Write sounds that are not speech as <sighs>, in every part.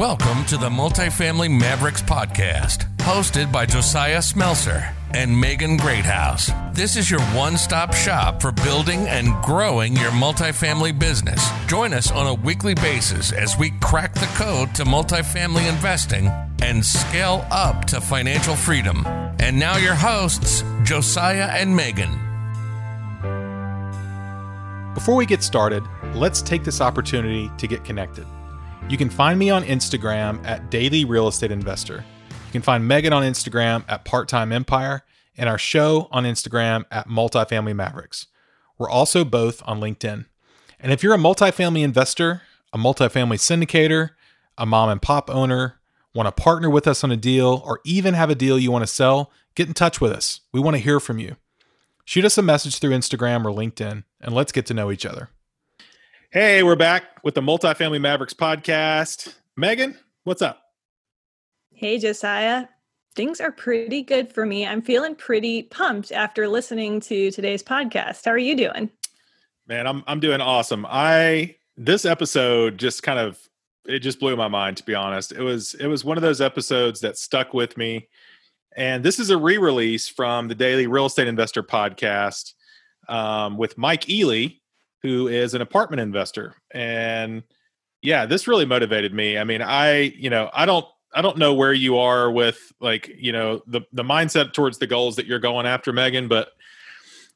Welcome to the Multifamily Mavericks Podcast, hosted by Josiah Smelser and Megan Greathouse. This is your one stop shop for building and growing your multifamily business. Join us on a weekly basis as we crack the code to multifamily investing and scale up to financial freedom. And now, your hosts, Josiah and Megan. Before we get started, let's take this opportunity to get connected. You can find me on Instagram at Daily Real Estate Investor. You can find Megan on Instagram at Part Time Empire and our show on Instagram at Multifamily Mavericks. We're also both on LinkedIn. And if you're a multifamily investor, a multifamily syndicator, a mom and pop owner, want to partner with us on a deal, or even have a deal you want to sell, get in touch with us. We want to hear from you. Shoot us a message through Instagram or LinkedIn, and let's get to know each other. Hey, we're back with the Multifamily Mavericks podcast. Megan, what's up? Hey, Josiah. Things are pretty good for me. I'm feeling pretty pumped after listening to today's podcast. How are you doing? Man, I'm I'm doing awesome. I this episode just kind of it just blew my mind to be honest. It was it was one of those episodes that stuck with me. And this is a re-release from the Daily Real Estate Investor podcast um, with Mike Ealy, who is an apartment investor. And yeah, this really motivated me. I mean, I, you know, I don't I don't know where you are with like, you know, the the mindset towards the goals that you're going after, Megan, but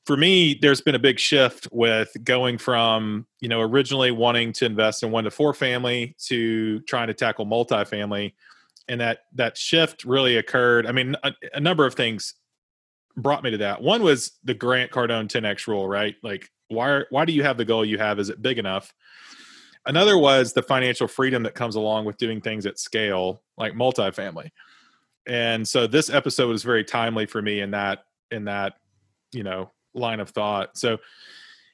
for me, there's been a big shift with going from, you know, originally wanting to invest in one to four family to trying to tackle multifamily. And that that shift really occurred. I mean, a, a number of things brought me to that. One was the Grant Cardone 10x rule, right? Like why why do you have the goal you have? Is it big enough? Another was the financial freedom that comes along with doing things at scale, like multifamily. And so this episode was very timely for me in that in that you know line of thought. So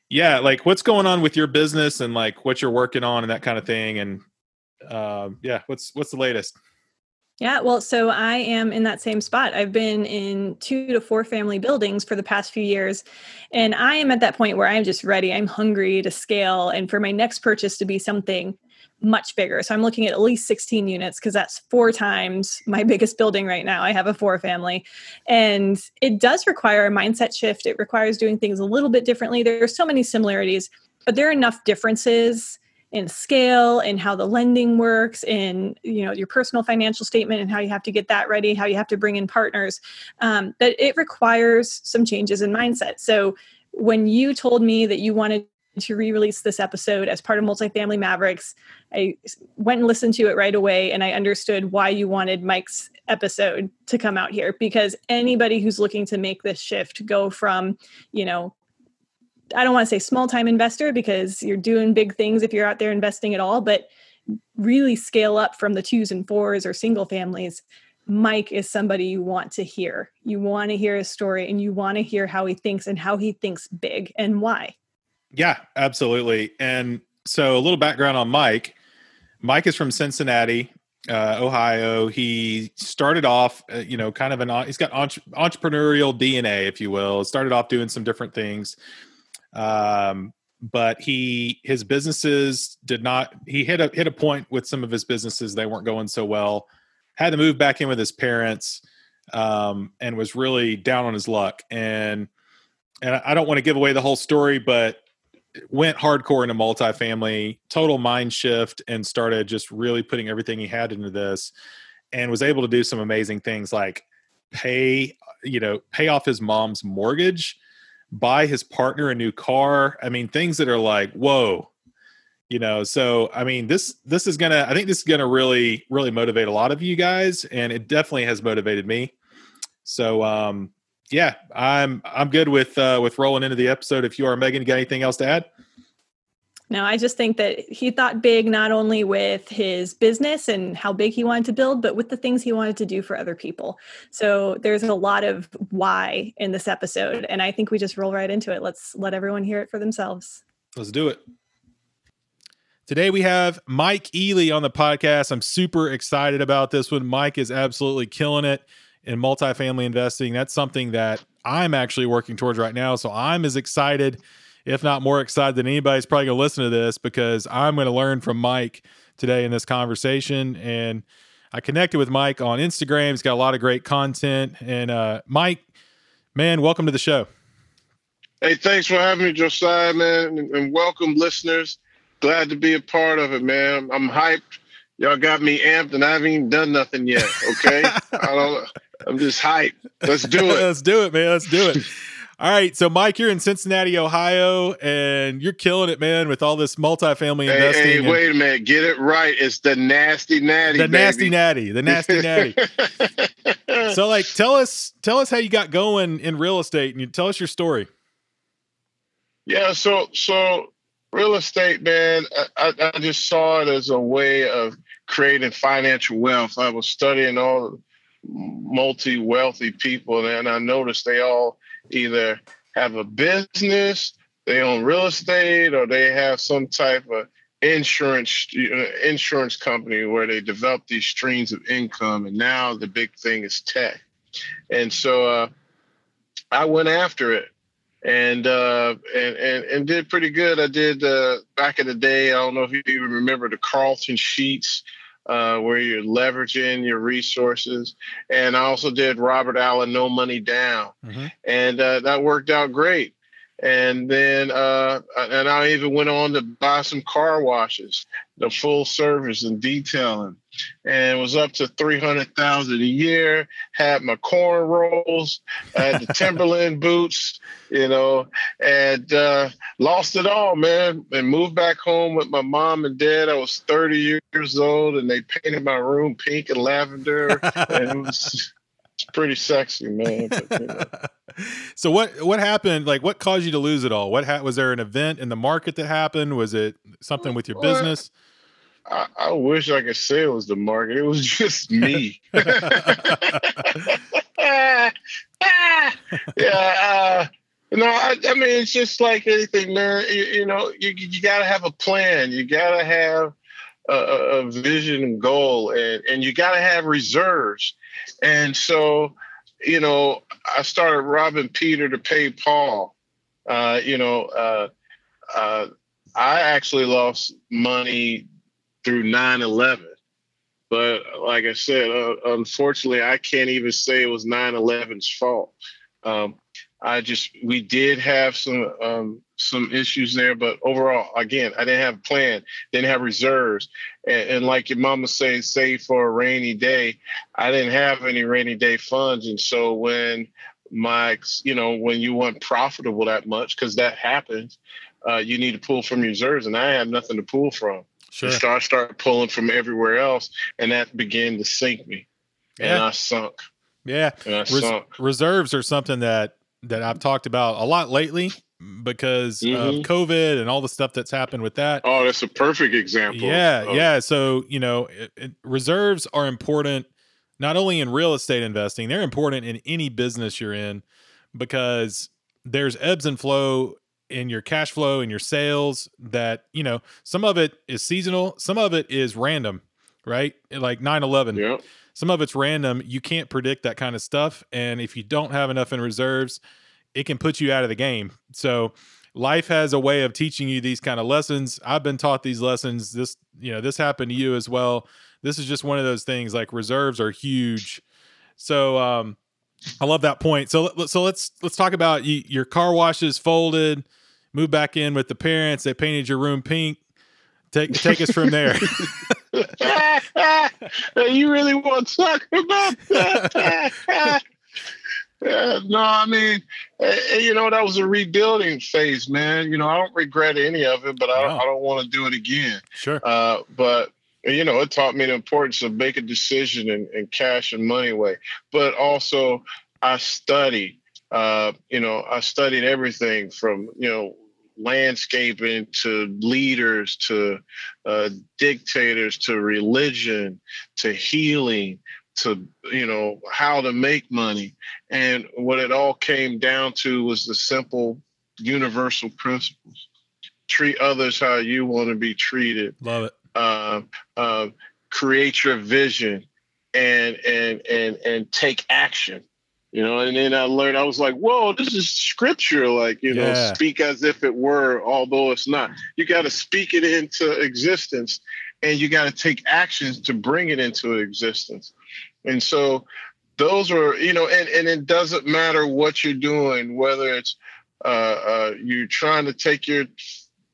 yeah, like what's going on with your business and like what you're working on and that kind of thing. And um, yeah, what's what's the latest? Yeah, well, so I am in that same spot. I've been in two to four family buildings for the past few years. And I am at that point where I'm just ready. I'm hungry to scale and for my next purchase to be something much bigger. So I'm looking at at least 16 units because that's four times my <laughs> biggest building right now. I have a four family. And it does require a mindset shift. It requires doing things a little bit differently. There are so many similarities, but there are enough differences in scale and how the lending works in you know your personal financial statement and how you have to get that ready how you have to bring in partners. Um, that it requires some changes in mindset. So when you told me that you wanted to re-release this episode as part of multifamily mavericks i went and listened to it right away and i understood why you wanted mike's episode to come out here because anybody who's looking to make this shift go from you know I don't want to say small time investor because you're doing big things if you're out there investing at all, but really scale up from the twos and fours or single families. Mike is somebody you want to hear. You want to hear his story and you want to hear how he thinks and how he thinks big and why. Yeah, absolutely. And so a little background on Mike. Mike is from Cincinnati, uh, Ohio. He started off, uh, you know, kind of an he's got entre- entrepreneurial DNA, if you will. Started off doing some different things um, but he his businesses did not. He hit a hit a point with some of his businesses they weren't going so well. Had to move back in with his parents, um, and was really down on his luck. And and I don't want to give away the whole story, but went hardcore into multifamily, total mind shift, and started just really putting everything he had into this, and was able to do some amazing things like pay you know pay off his mom's mortgage buy his partner a new car. I mean, things that are like, whoa, you know. So, I mean, this this is gonna. I think this is gonna really really motivate a lot of you guys, and it definitely has motivated me. So, um, yeah, I'm I'm good with uh, with rolling into the episode. If you are Megan, you got anything else to add? No, I just think that he thought big not only with his business and how big he wanted to build, but with the things he wanted to do for other people. So there's a lot of why in this episode. And I think we just roll right into it. Let's let everyone hear it for themselves. Let's do it. Today we have Mike Ealy on the podcast. I'm super excited about this one. Mike is absolutely killing it in multifamily investing. That's something that I'm actually working towards right now. So I'm as excited if not more excited than anybody's probably going to listen to this because I'm going to learn from Mike today in this conversation. And I connected with Mike on Instagram. He's got a lot of great content. And uh, Mike, man, welcome to the show. Hey, thanks for having me, Josiah, man, and welcome, listeners. Glad to be a part of it, man. I'm hyped. Y'all got me amped, and I haven't even done nothing yet. Okay, <laughs> I don't. I'm just hyped. Let's do it. Let's do it, man. Let's do it. <laughs> All right, so Mike, you're in Cincinnati, Ohio, and you're killing it, man, with all this multifamily hey, investing. Hey, wait a minute, get it right. It's the nasty natty, the nasty natty, the nasty natty. <laughs> so, like, tell us, tell us how you got going in real estate, and you tell us your story. Yeah, so so real estate, man. I, I, I just saw it as a way of creating financial wealth. I was studying all the multi-wealthy people, and I noticed they all either have a business, they own real estate, or they have some type of insurance insurance company where they develop these streams of income. And now the big thing is tech, and so uh, I went after it and uh, and and and did pretty good. I did uh, back in the day. I don't know if you even remember the Carleton Sheets. Uh, where you're leveraging your resources, and I also did Robert Allen No Money Down, Mhm. and uh, that worked out great. And then, uh, and I even went on to buy some car washes, the full service and detailing, and was up to three hundred thousand a year. Had my corn rolls, had the Timberland <laughs> boots, you know, and uh, lost it all, man. And moved back home with my mom and dad. I was thirty years old, and they painted my room pink and lavender, and it was. Pretty sexy, man. But, you know. <laughs> so what what happened? Like, what caused you to lose it all? What ha- was there an event in the market that happened? Was it something with your business? I, I wish I could say it was the market. It was just me. <laughs> <laughs> yeah. Uh, no, I, I mean it's just like anything, man. You, you know, you you got to have a plan. You got to have a, a vision and goal, and and you got to have reserves. And so, you know, I started robbing Peter to pay Paul. Uh, you know, uh, uh, I actually lost money through 9-11 but like i said uh, unfortunately i can't even say it was 9-11's fault um, i just we did have some um, some issues there but overall again i didn't have a plan didn't have reserves. And, and like your mama say save for a rainy day i didn't have any rainy day funds. And so when my you know when you weren't profitable that much because that happens uh, you need to pull from your reserves. And i had nothing to pull from. Sure. and start start pulling from everywhere else, and that began to sink me, and I sunk, Yeah. I Res- sunk. reserves are something that that I've talked about a lot lately because of Mhm. COVID and all the stuff that's happened with that. Oh, that's a perfect example. Yeah, of- yeah. So you know, it, it, reserves are important not only in real estate investing; they're important in any business you're in because there's ebbs and flow in your cash flow and your sales. That you know, some of it is seasonal, some of it is random, right? Like 9-11 Yeah. some of it's random. You can't predict that kind of stuff. And if you don't have enough in reserves, it can put you out of the game. So life has a way of teaching you these kind of lessons. I've been taught these lessons. This, you know, this happened to you as well. This is just one of those things like reserves are huge. So, um, I love that point. So, so let's let's talk about you, your car washes folded, move back in with the parents. They painted your room pink. Take take us from there. <laughs> you really want to talk about that? <laughs> Yeah, no, I mean, you know, that was a rebuilding phase, man. You know, I don't regret any of it, but I. I don't want to do it again. sure. Uh, but you know, it taught me the importance of making a decision and, and cash and money way. But also, I studied. Uh, you know, I studied everything from you know landscaping to leaders to uh, dictators to religion to healing to you know how to make money and what it all came down to was the simple universal principles treat others how you want to be treated Love it. uh, uh, create your vision and and and and take action You know, and then I learned I was like, whoa, this is scripture, like, you know, speak as if it were, although it's not. You got to speak it into existence and you got to take actions to bring it into existence. And so those are, you know, and, and it doesn't matter what you're doing, whether it's uh, uh, you're trying to take your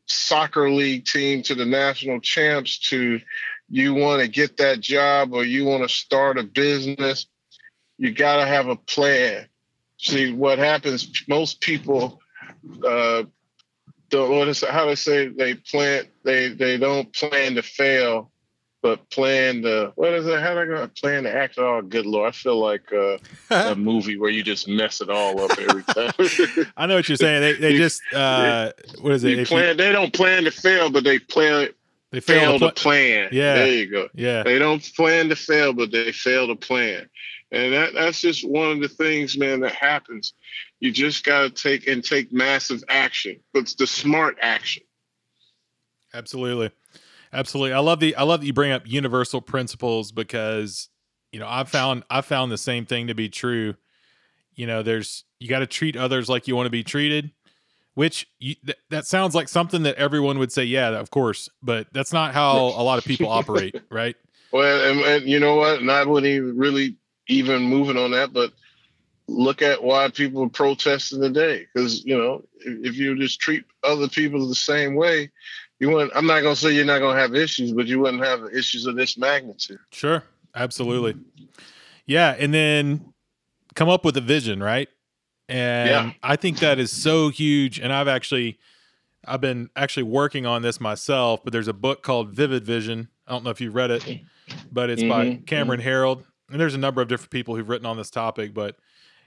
soccer league team to the national champs to you want to get that job or you want to start a business you got to have a plan. See what happens most people uh don't how they say they plan they they don't plan to fail but plan the what is it how they gonna plan to act oh good lord i feel like uh a <laughs> movie where you just mess it all up every time <laughs> I know what you're saying. They they <laughs> just uh, what is it? you If you- they don't plan to fail but they plan they fail fail to to pl- plan Yeah. there you go yeah, They don't plan to fail, but they fail to plan. And that, that's just one of the things, man, that happens. You just got to take and take massive action, but it's the smart action. absolutely, absolutely. I love the I love that you bring up universal principles because you know I've found I found the same thing to be true. You know, there's you got to treat others like you want to be treated, which you, th- that sounds like something that everyone would say, yeah, of course, but that's not how a lot of people operate, <laughs> right? Well, and, and you know what? And I wouldn't even really even moving on that, but look at why people are protesting today. Because you know, if, if you just treat other people the same way, you wouldn't. I'm not gonna say you're not gonna have issues, but you wouldn't have issues of this magnitude. Sure, absolutely. Yeah, and then come up with a vision, right? And Yeah. I think that is so huge. And I've actually, I've been actually working on this myself. But there's a book called Vivid Vision. I don't know if you've read it, but it's by Mhm, Cameron Herold. And there's a number of different people who've written on this topic. But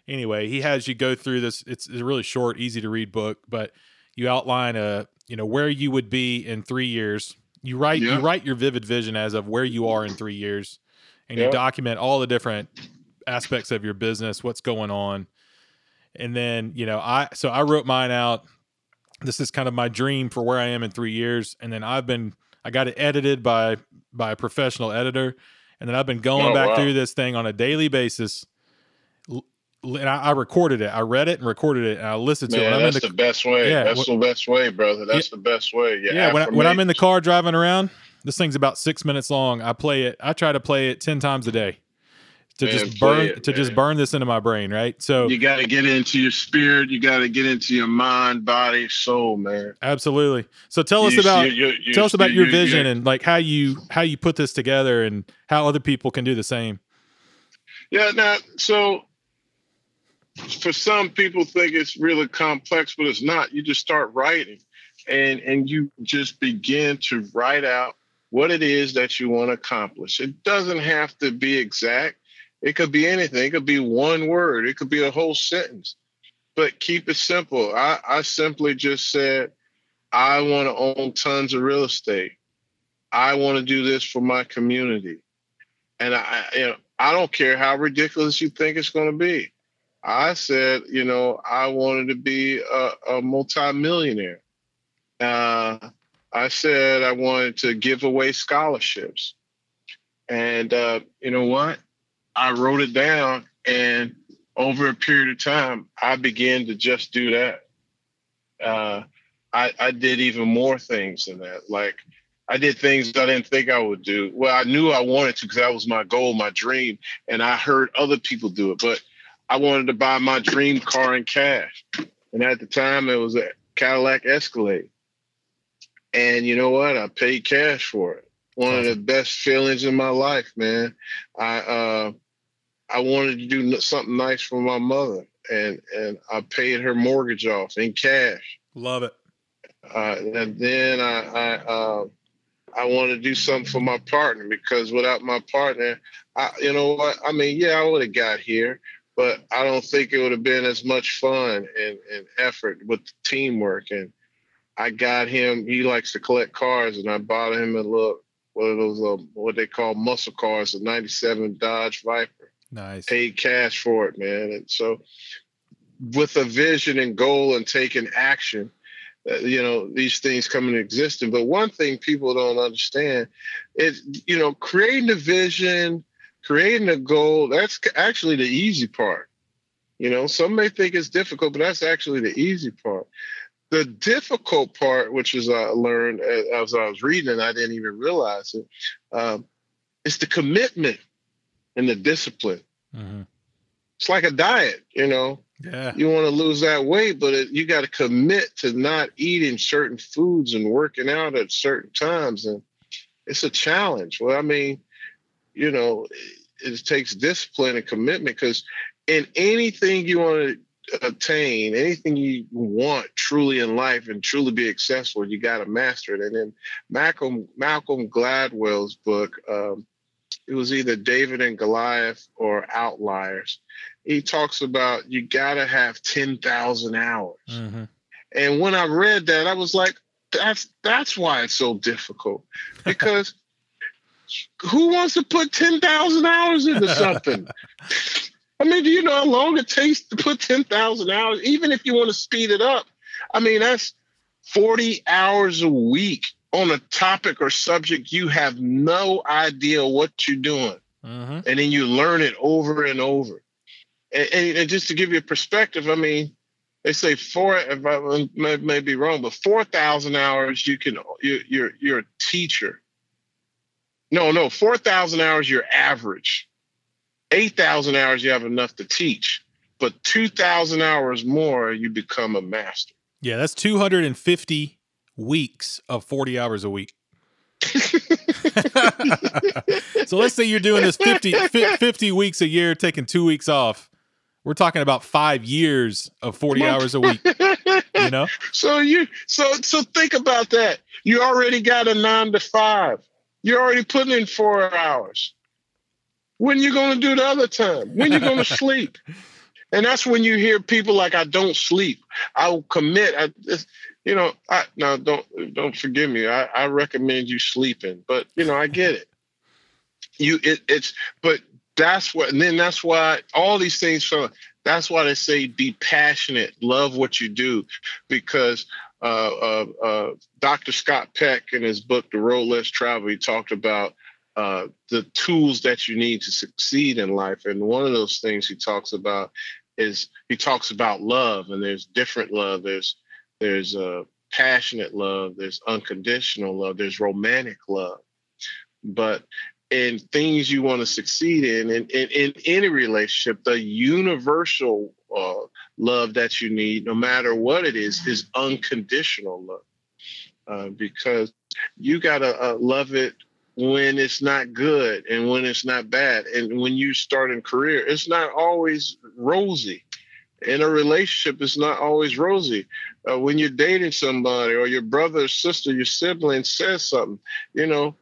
anyway, he has you go through this. It's a really short, easy to read book, but you outline a you know where you would be in three years. You write Yeah. you write your vivid vision as of where you are in three years, and you document all the different aspects of your business, what's going on, and then you know I so I wrote mine out. This is kind of my dream for where I am in three years, and then I've been I got it edited by by a professional editor, and then I've been going Oh, back wow. through this thing on a daily basis. And I, I recorded it. I read it and recorded it, and I listened to it. Man, I'm in that's the the, best way. Yeah, that's the best way, brother. That's the best way. Your yeah, when, I, when I'm in the car driving around, this thing's about six minutes long. I play it. I try to play it ten times a day to Man, just burn it, to just burn this into my brain. Right. So you got to get into your spirit. You got to get into your mind, body, soul, man. absolutely. So tell us You- about you- you- tell us about you- your you- vision and like how you how you put this together and how other people can do the same. Yeah. Now, so for some people think it's really complex, but it's not. You just start writing, and and you just begin to write out what it is that you want to accomplish. It doesn't have to be exact. It could be anything. It could be one word. It could be a whole sentence. But keep it simple. I, I simply just said, I want to own tons of real estate. I want to do this for my community. And I, you know, I don't care how ridiculous you think it's going to be. I said, you know, I wanted to be a, a multimillionaire. Uh, I said I wanted to give away scholarships. And uh, you know what? I wrote it down, and over a period of time, I began to just do that. Uh, I, I did even more things than that. Like I did things I didn't think I would do. Well, I knew I wanted to because that was my goal, my dream, and I heard other people do it. But I wanted to buy my dream car in cash, and at the time it was a Cadillac Escalade. And you know what? I paid cash for it. One of the best feelings in my life, man. I uh, I wanted to do something nice for my mother, and and I paid her mortgage off in cash. Love it. Uh, and then I I, uh, I want to do something for my partner because without my partner, I you know what I mean? Yeah, I would have got here, but I don't think it would have been as much fun and, and effort with the teamwork. And I got him. He likes to collect cars, and I bought him a little one of those uh, what they call muscle cars, a '97 Dodge Viper Nice. paid cash for it, man. And so, with a vision and goal and taking action, uh, you know, these things come into existence. But one thing people don't understand is, you know, creating a vision, creating a goal, that's actually the easy part. You know, some may think it's difficult, but that's actually the easy part. The difficult part, which is I learned as I was reading, and I didn't even realize it, um, is the commitment and the discipline. Mm-hmm. It's like a diet, you know. Yeah. You want to lose that weight, but it, you got to commit to not eating certain foods and working out at certain times, and it's a challenge. Well, I mean, you know, it, takes discipline and commitment because in anything you want to attain, anything you want truly in life and truly be successful, you got to master it. And then Malcolm Malcolm Gladwell's book, um, it was either David and Goliath or Outliers. He talks about you got to have ten thousand hours. Mm-hmm. And when I read that, I was like, that's that's why it's so difficult <laughs> because who wants to put 10,000 hours into <laughs> something? I mean, do you know how long it takes to put 10,000 hours? Even if you want to speed it up, I mean, that's 40 hours a week on a topic or subject you have no idea what you're doing. Mm-hmm. And then you learn it over and over. And, and, and, just to give you a perspective, I mean, they say four, if I may, may be wrong, but 4,000 hours you can, you, you're, you're a teacher. No, no, 4,000 hours you're average 8,000 hours, you have enough to teach, but 2,000 hours more, you become a master. Yeah, that's 250 weeks of 40 hours a week. <laughs> so let's say you're doing this 50, 50 weeks a year, taking two weeks off. We're talking about five years of 40 hours a week. You know? <laughs> So you so so think about that. You already got a nine to five. You're already putting in four hours. When you going to do the other time? When you going <laughs> to sleep? And that's when you hear people like, "I don't sleep. I will commit." I, you know, I now don't don't forgive me. I, I recommend you sleeping, but you know, I get it. You it, it's but that's what, and then that's why all these things. So that's why they say be passionate, love what you do, because Dr. Scott Peck in his book The Road Less Travel, he talked about uh, the tools that you need to succeed in life. And one of those things he talks about is he talks about love, and there's different love. There's there's uh, passionate love, there's unconditional love, there's romantic love. But in things you want to succeed in, in, in, any relationship, the universal uh, love that you need, no matter what it is, is unconditional love. Uh, because you got to uh, love it when it's not good and when it's not bad. And when you start in career, it's not always rosy. In a relationship, it's not always rosy. Uh, when you're dating somebody or your brother or sister, your sibling says something, you know,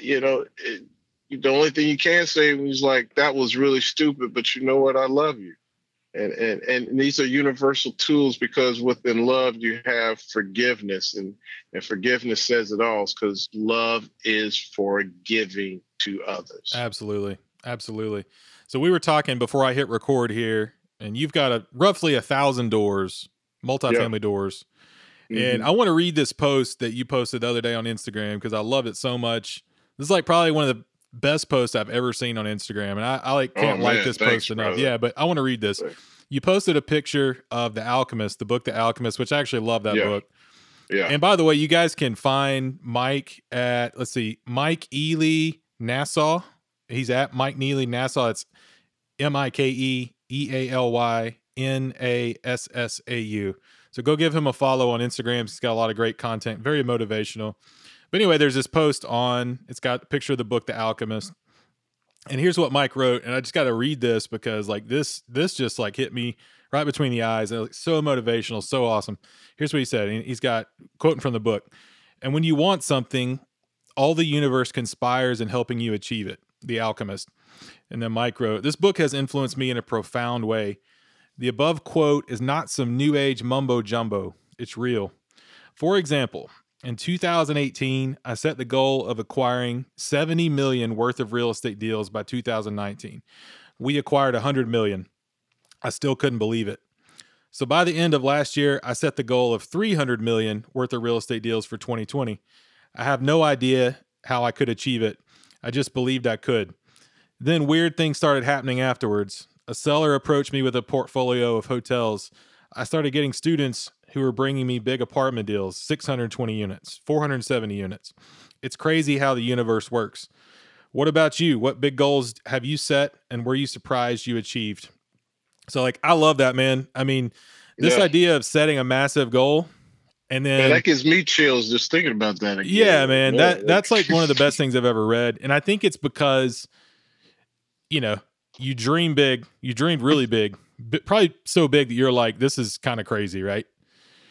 you know, it, the only thing you can say is like, that was really stupid, but you know what? I love you and, and and these are universal tools because within love you have forgiveness and and forgiveness says it all because love is forgiving to others absolutely absolutely so we were talking before i hit record here and you've got a roughly a thousand doors multifamily yeah. doors mm-hmm. and i want to read this post that you posted the other day on instagram because i loved it so much this is like probably one of the best posts I've ever seen on Instagram, and I, I like oh, can't oh, like this Thanks, post enough. Brother. Yeah, but I want to read this. Thanks. You posted a picture of The Alchemist, the book The Alchemist, which I actually love that yeah. book. Yeah. And by the way, you guys can find Mike at let's see, Mike Ealy Nassau. He's at Mike Ealy Nassau. It's M I K E E A L Y N A S S A U. So go give him a follow on Instagram. He's got a lot of great content, very motivational. But anyway, there's this post on, it's got a picture of the book, The Alchemist. And here's what Mike wrote, and I just got to read this because like this, this just like hit me right between the eyes. And, like, so motivational, so awesome. Here's what he said. He's got quoting from the book. And when you want something, all the universe conspires in helping you achieve it. The Alchemist. And then Mike wrote, This book has influenced me in a profound way. The above quote is not some new age mumbo jumbo, it's real. For example, in 2018, I set the goal of acquiring 70 million worth of real estate deals by 2019. We acquired 100 million. I still couldn't believe it. So by the end of last year, I set the goal of 300 million worth of real estate deals for 2020. I have no idea how I could achieve it. I just believed I could. Then weird things started happening afterwards. a seller approached me with a portfolio of hotels. I started getting students who were bringing me big apartment deals 620 units, 470 units. It's crazy how the universe works. What about you? What big goals have you set and were you surprised you achieved? So, like, I love that, man. I mean, this Yeah. idea of setting a massive goal and then Man, that gives me chills just thinking about that. Again. yeah, man. Yeah, That that's like one of the <laughs> best things I've ever read. And I think it's because you know, you dream big, you dreamed really big, but probably so big that you're like this is kind of crazy, right?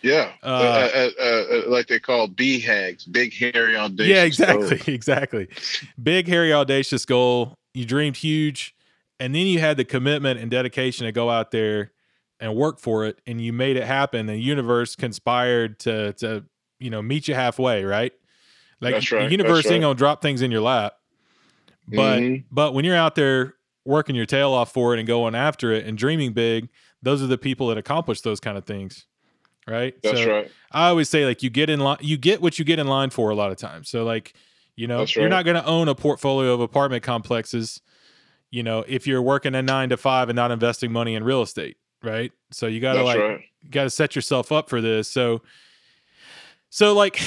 Yeah, Uh, uh, uh, uh, like they call BHAGs, big hairy audacious. Goal. Yeah, exactly, goals. <laughs> exactly. Big hairy audacious goal. You dreamed huge and then you had the commitment and dedication to go out there and work for it and you made it happen. The universe conspired to to, you know, meet you halfway, right? Like That's right, the universe ain't right. gonna drop things in your lap. But Mhm. but when you're out there working your tail off for it and going after it and dreaming big, those are the people that accomplish those kind of things. Right? that's So right. I always say like you get in line you get what you get in line for a lot of times. So like, you know, That's you're not gonna own a portfolio of apartment complexes, you know, if you're working a nine to five and not investing money in real estate. Right. So you gotta like right. got to set yourself up for this. So, so like,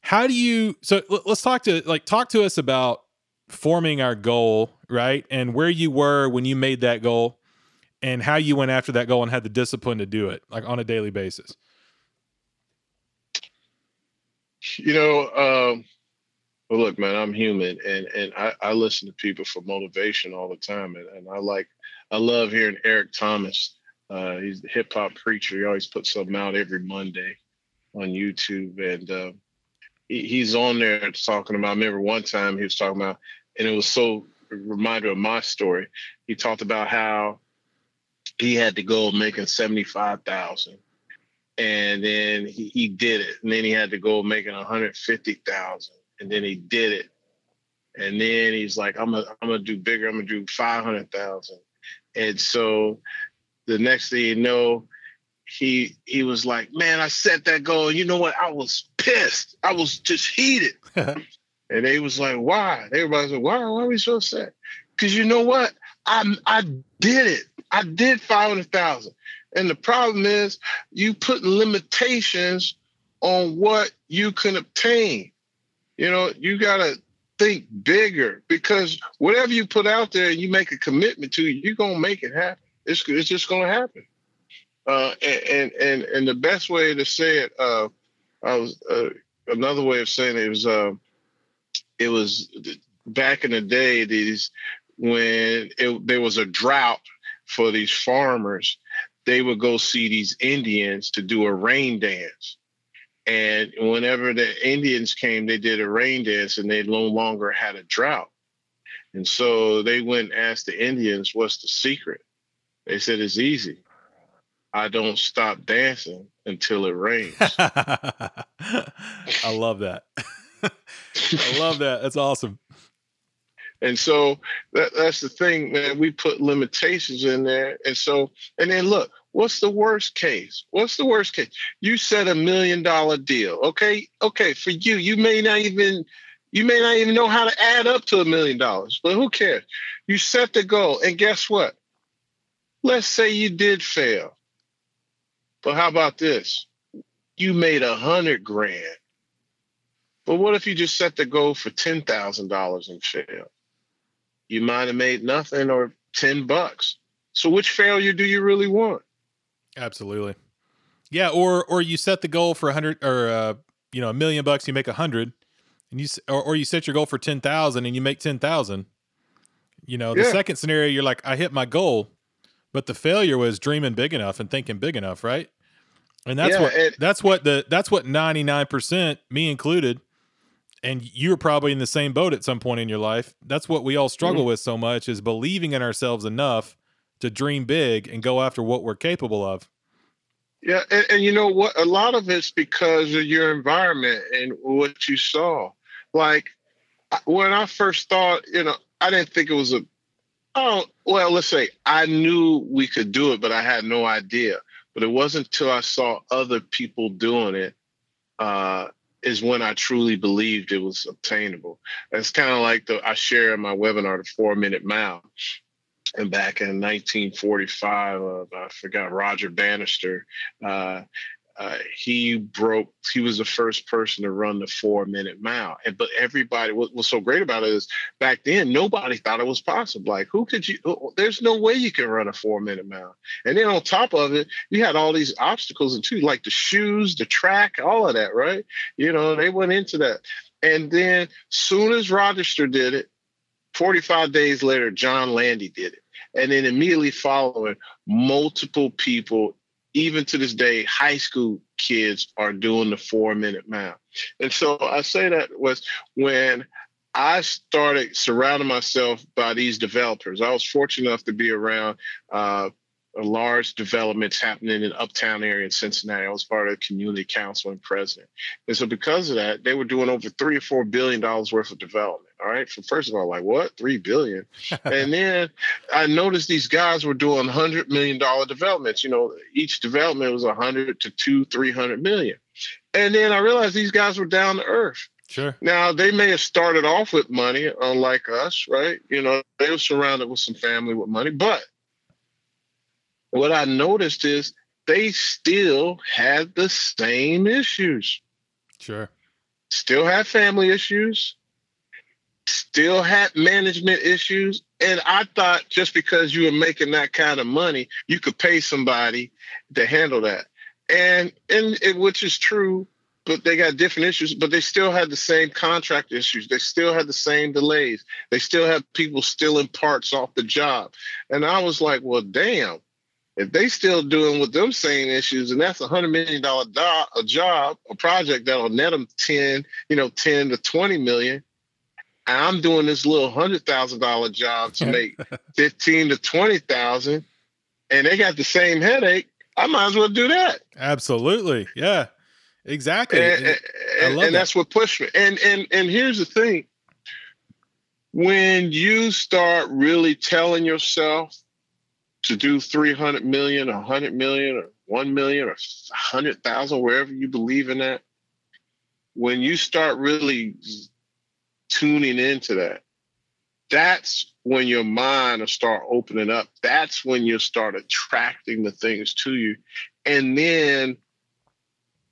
how do you? So let's talk to like talk to us about forming our goal, right? And where you were when you made that goal, and how you went after that goal and had the discipline to do it, like on a daily basis. You know, um, well, look, man, I'm human, and and I, I listen to people for motivation all the time, and, and I like, I love hearing Eric Thomas. Uh, he's the hip hop preacher. He always puts something out every Monday on YouTube, and uh, he, he's on there talking about. I remember one time he was talking about, and it was so reminder of my story. He talked about how he had to go making seventy five thousand and then he, he did it. And then he had to go making 150,000 and then he did it. And then he's like I'm gonna I'm gonna do bigger. I'm gonna do 500,000 and so the next thing you know he he was like man I set that goal. You know what? I was pissed. I was just heated. <laughs> And they was like why? Everybody's like why why are we so upset? Because you know what? I I did it. I did 500,000 and the problem is you put limitations on what you can obtain. You know, you got to think bigger because whatever you put out there and you make a commitment to, you're going to make it happen. It's, it's just going to happen. Uh, and, and, and, the best way to say it, uh, I was, uh, another way of saying it was, uh, it was back in the day, these, when it, there was a drought for these farmers, they would go see these Indians to do a rain dance. And whenever the Indians came, they did a rain dance and they no longer had a drought. And so they went and asked the Indians, what's the secret? They said, it's easy. I don't stop dancing until it rains. <laughs> I love that. <laughs> I love that. That's awesome. And so that, that's the thing, man. We put limitations in there. And so, and then look, what's the worst case? What's the worst case? You set a million dollar deal. Okay. Okay. For you, you may not even, you may not even know how to add up to a million dollars, but who cares? You set the goal. And guess what? Let's say you did fail. But how about this? You made a hundred grand. But what if you just set the goal for ten thousand dollars and failed? You might have made nothing or ten bucks. So which failure do you really want? Absolutely. Yeah, or or you set the goal for a hundred or uh, you know a million bucks, you make a hundred, and you or, or you set your goal for ten thousand and you make ten thousand. You know, the Yeah. second scenario, you're like, I hit my goal, but the failure was dreaming big enough and thinking big enough, right? And that's Yeah, what and- that's what the that's what ninety nine percent, me included, and you were probably in the same boat at some point in your life. That's what we all struggle Mm-hmm. with so much is believing in ourselves enough to dream big and go after what we're capable of. Yeah, and, and you know what? A lot of it's because of your environment and what you saw. Like when I first thought, you know, I didn't think it was a. Oh well, let's say I knew we could do it, but I had no idea. But it wasn't until I saw other people doing it uh, is when I truly believed it was obtainable. It's kind of like the I share in my webinar, the four minute mile. and back in 1945, uh, I forgot Roger Bannister. Uh, uh, he broke. He was the first person to run the four minute mile. And but everybody, what was so great about it is back then nobody thought it was possible. Like who could you? There's no way you can run a four minute mile. And then on top of it, you had all these obstacles and too, like the shoes, the track, all of that, right? You know, they went into that. And then soon as Roger did it, 45 days later, John Landy did it. And then immediately following, multiple people even to this day, high school kids are doing the four minute mile. And so I say that was when I started surrounding myself by these developers. I was fortunate enough to be around uh, large developments happening in uptown area in Cincinnati. I was part of the community council and president. And so because of that, they were doing over three or four billion dollars worth of development. All right. So first of all, like what? Three billion. <laughs> and then I noticed these guys were doing hundred million dollar developments. You know, each development was a hundred to two, three hundred million. And then I realized these guys were down to earth. Sure. Now they may have started off with money, unlike us, right? You know, they were surrounded with some family with money, but what I noticed is they still had the same issues. Sure. Still had family issues, still had management issues. And I thought just because you were making that kind of money, you could pay somebody to handle that. And and it, which is true, but they got different issues, but they still had the same contract issues. They still had the same delays. They still have people stealing parts off the job. And I was like, well, damn, if they still doing with them same issues, and that's a hundred million dollar do- a job, a project that'll net them ten, you know, ten to twenty million. And I'm doing this little hundred thousand dollar job to make <laughs> fifteen to twenty thousand, and they got the same headache. I might as well do that. Absolutely, yeah, exactly. And, and, and that. that's what pushed me. And and and here's the thing: when you start really telling yourself to do 300 million, 100 million, or 1 million, or 100,000, wherever you believe in that, when you start really tuning into that, that's when your mind will start opening up. That's when you'll start attracting the things to you. And then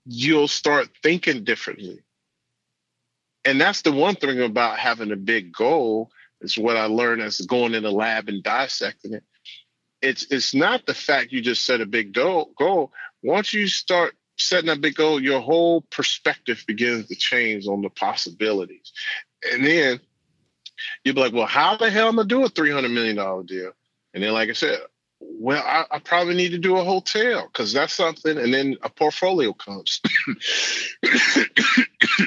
you'll start thinking differently. And that's the one thing about having a big goal is what I learned as going in the lab and dissecting it it's it's not the fact you just set a big goal. Goal. Once you start setting a big goal, your whole perspective begins to change on the possibilities, and then you'll be like, "Well, how the hell am I do a three hundred million dollar deal?" And then, like I said, well, I, I probably need to do a hotel because that's something, and then a portfolio comes. <coughs>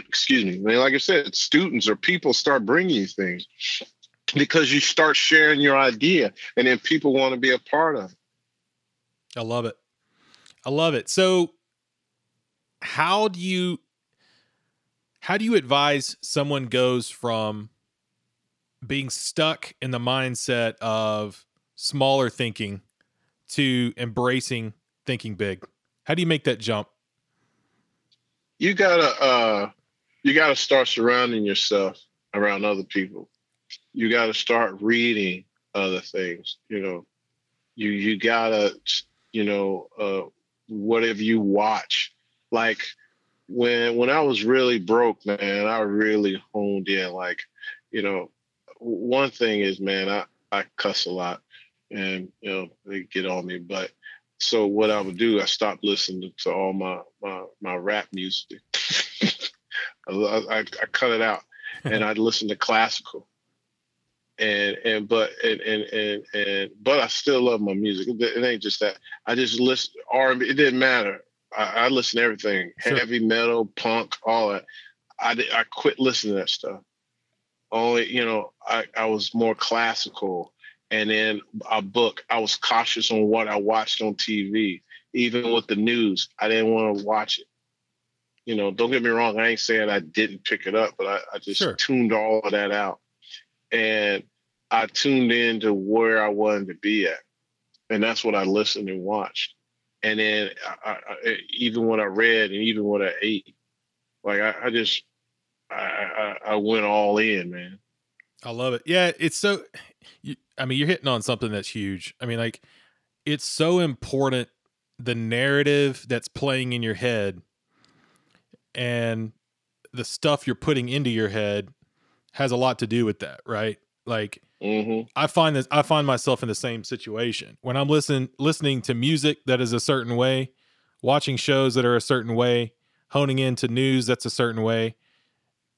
Excuse me. And like I said, students or people start bringing you things because you start sharing your idea and then people want to be a part of it. I love it. I love it. So how do you how do you advise someone goes from being stuck in the mindset of smaller thinking to embracing thinking big? How do you make that jump? You gotta uh you gotta start surrounding yourself around other people you got to start reading other things. You know, you you gotta you know uh, whatever you watch. Like when when I was really broke, man, I really honed in. Like you know, one thing is, man, I I cuss a lot, and you know they get on me, but. So what I would do, I stopped listening to all my my, my rap music. <laughs> I, I, I cut it out, <laughs> and I'd listen to classical and and but and and and, and but I still love my music. It, ain't just that. I just listen R and B. It didn't matter. I, I listen to everything, sure. heavy metal, punk, all that. I I quit listening to that stuff. Only you know I I was more classical, and then a book. I was cautious on what I watched on TV, even with the news. I didn't want to watch it. You know, don't get me wrong. I ain't saying I didn't pick it up, but I, I just sure. tuned all of that out and I tuned in to where I wanted to be at, and that's what I listened and watched. And then I, I, even when I read and even when I ate, like I, I just I, I went all in, man. I love it. Yeah, it's so you, I mean, you're hitting on something that's huge. I mean, like, it's so important the narrative that's playing in your head and the stuff you're putting into your head has a lot to do with that, right? Like, hmm I find this I find myself in the same situation. When I'm listen listening to music that is a certain way, watching shows that are a certain way, honing into news that's a certain way,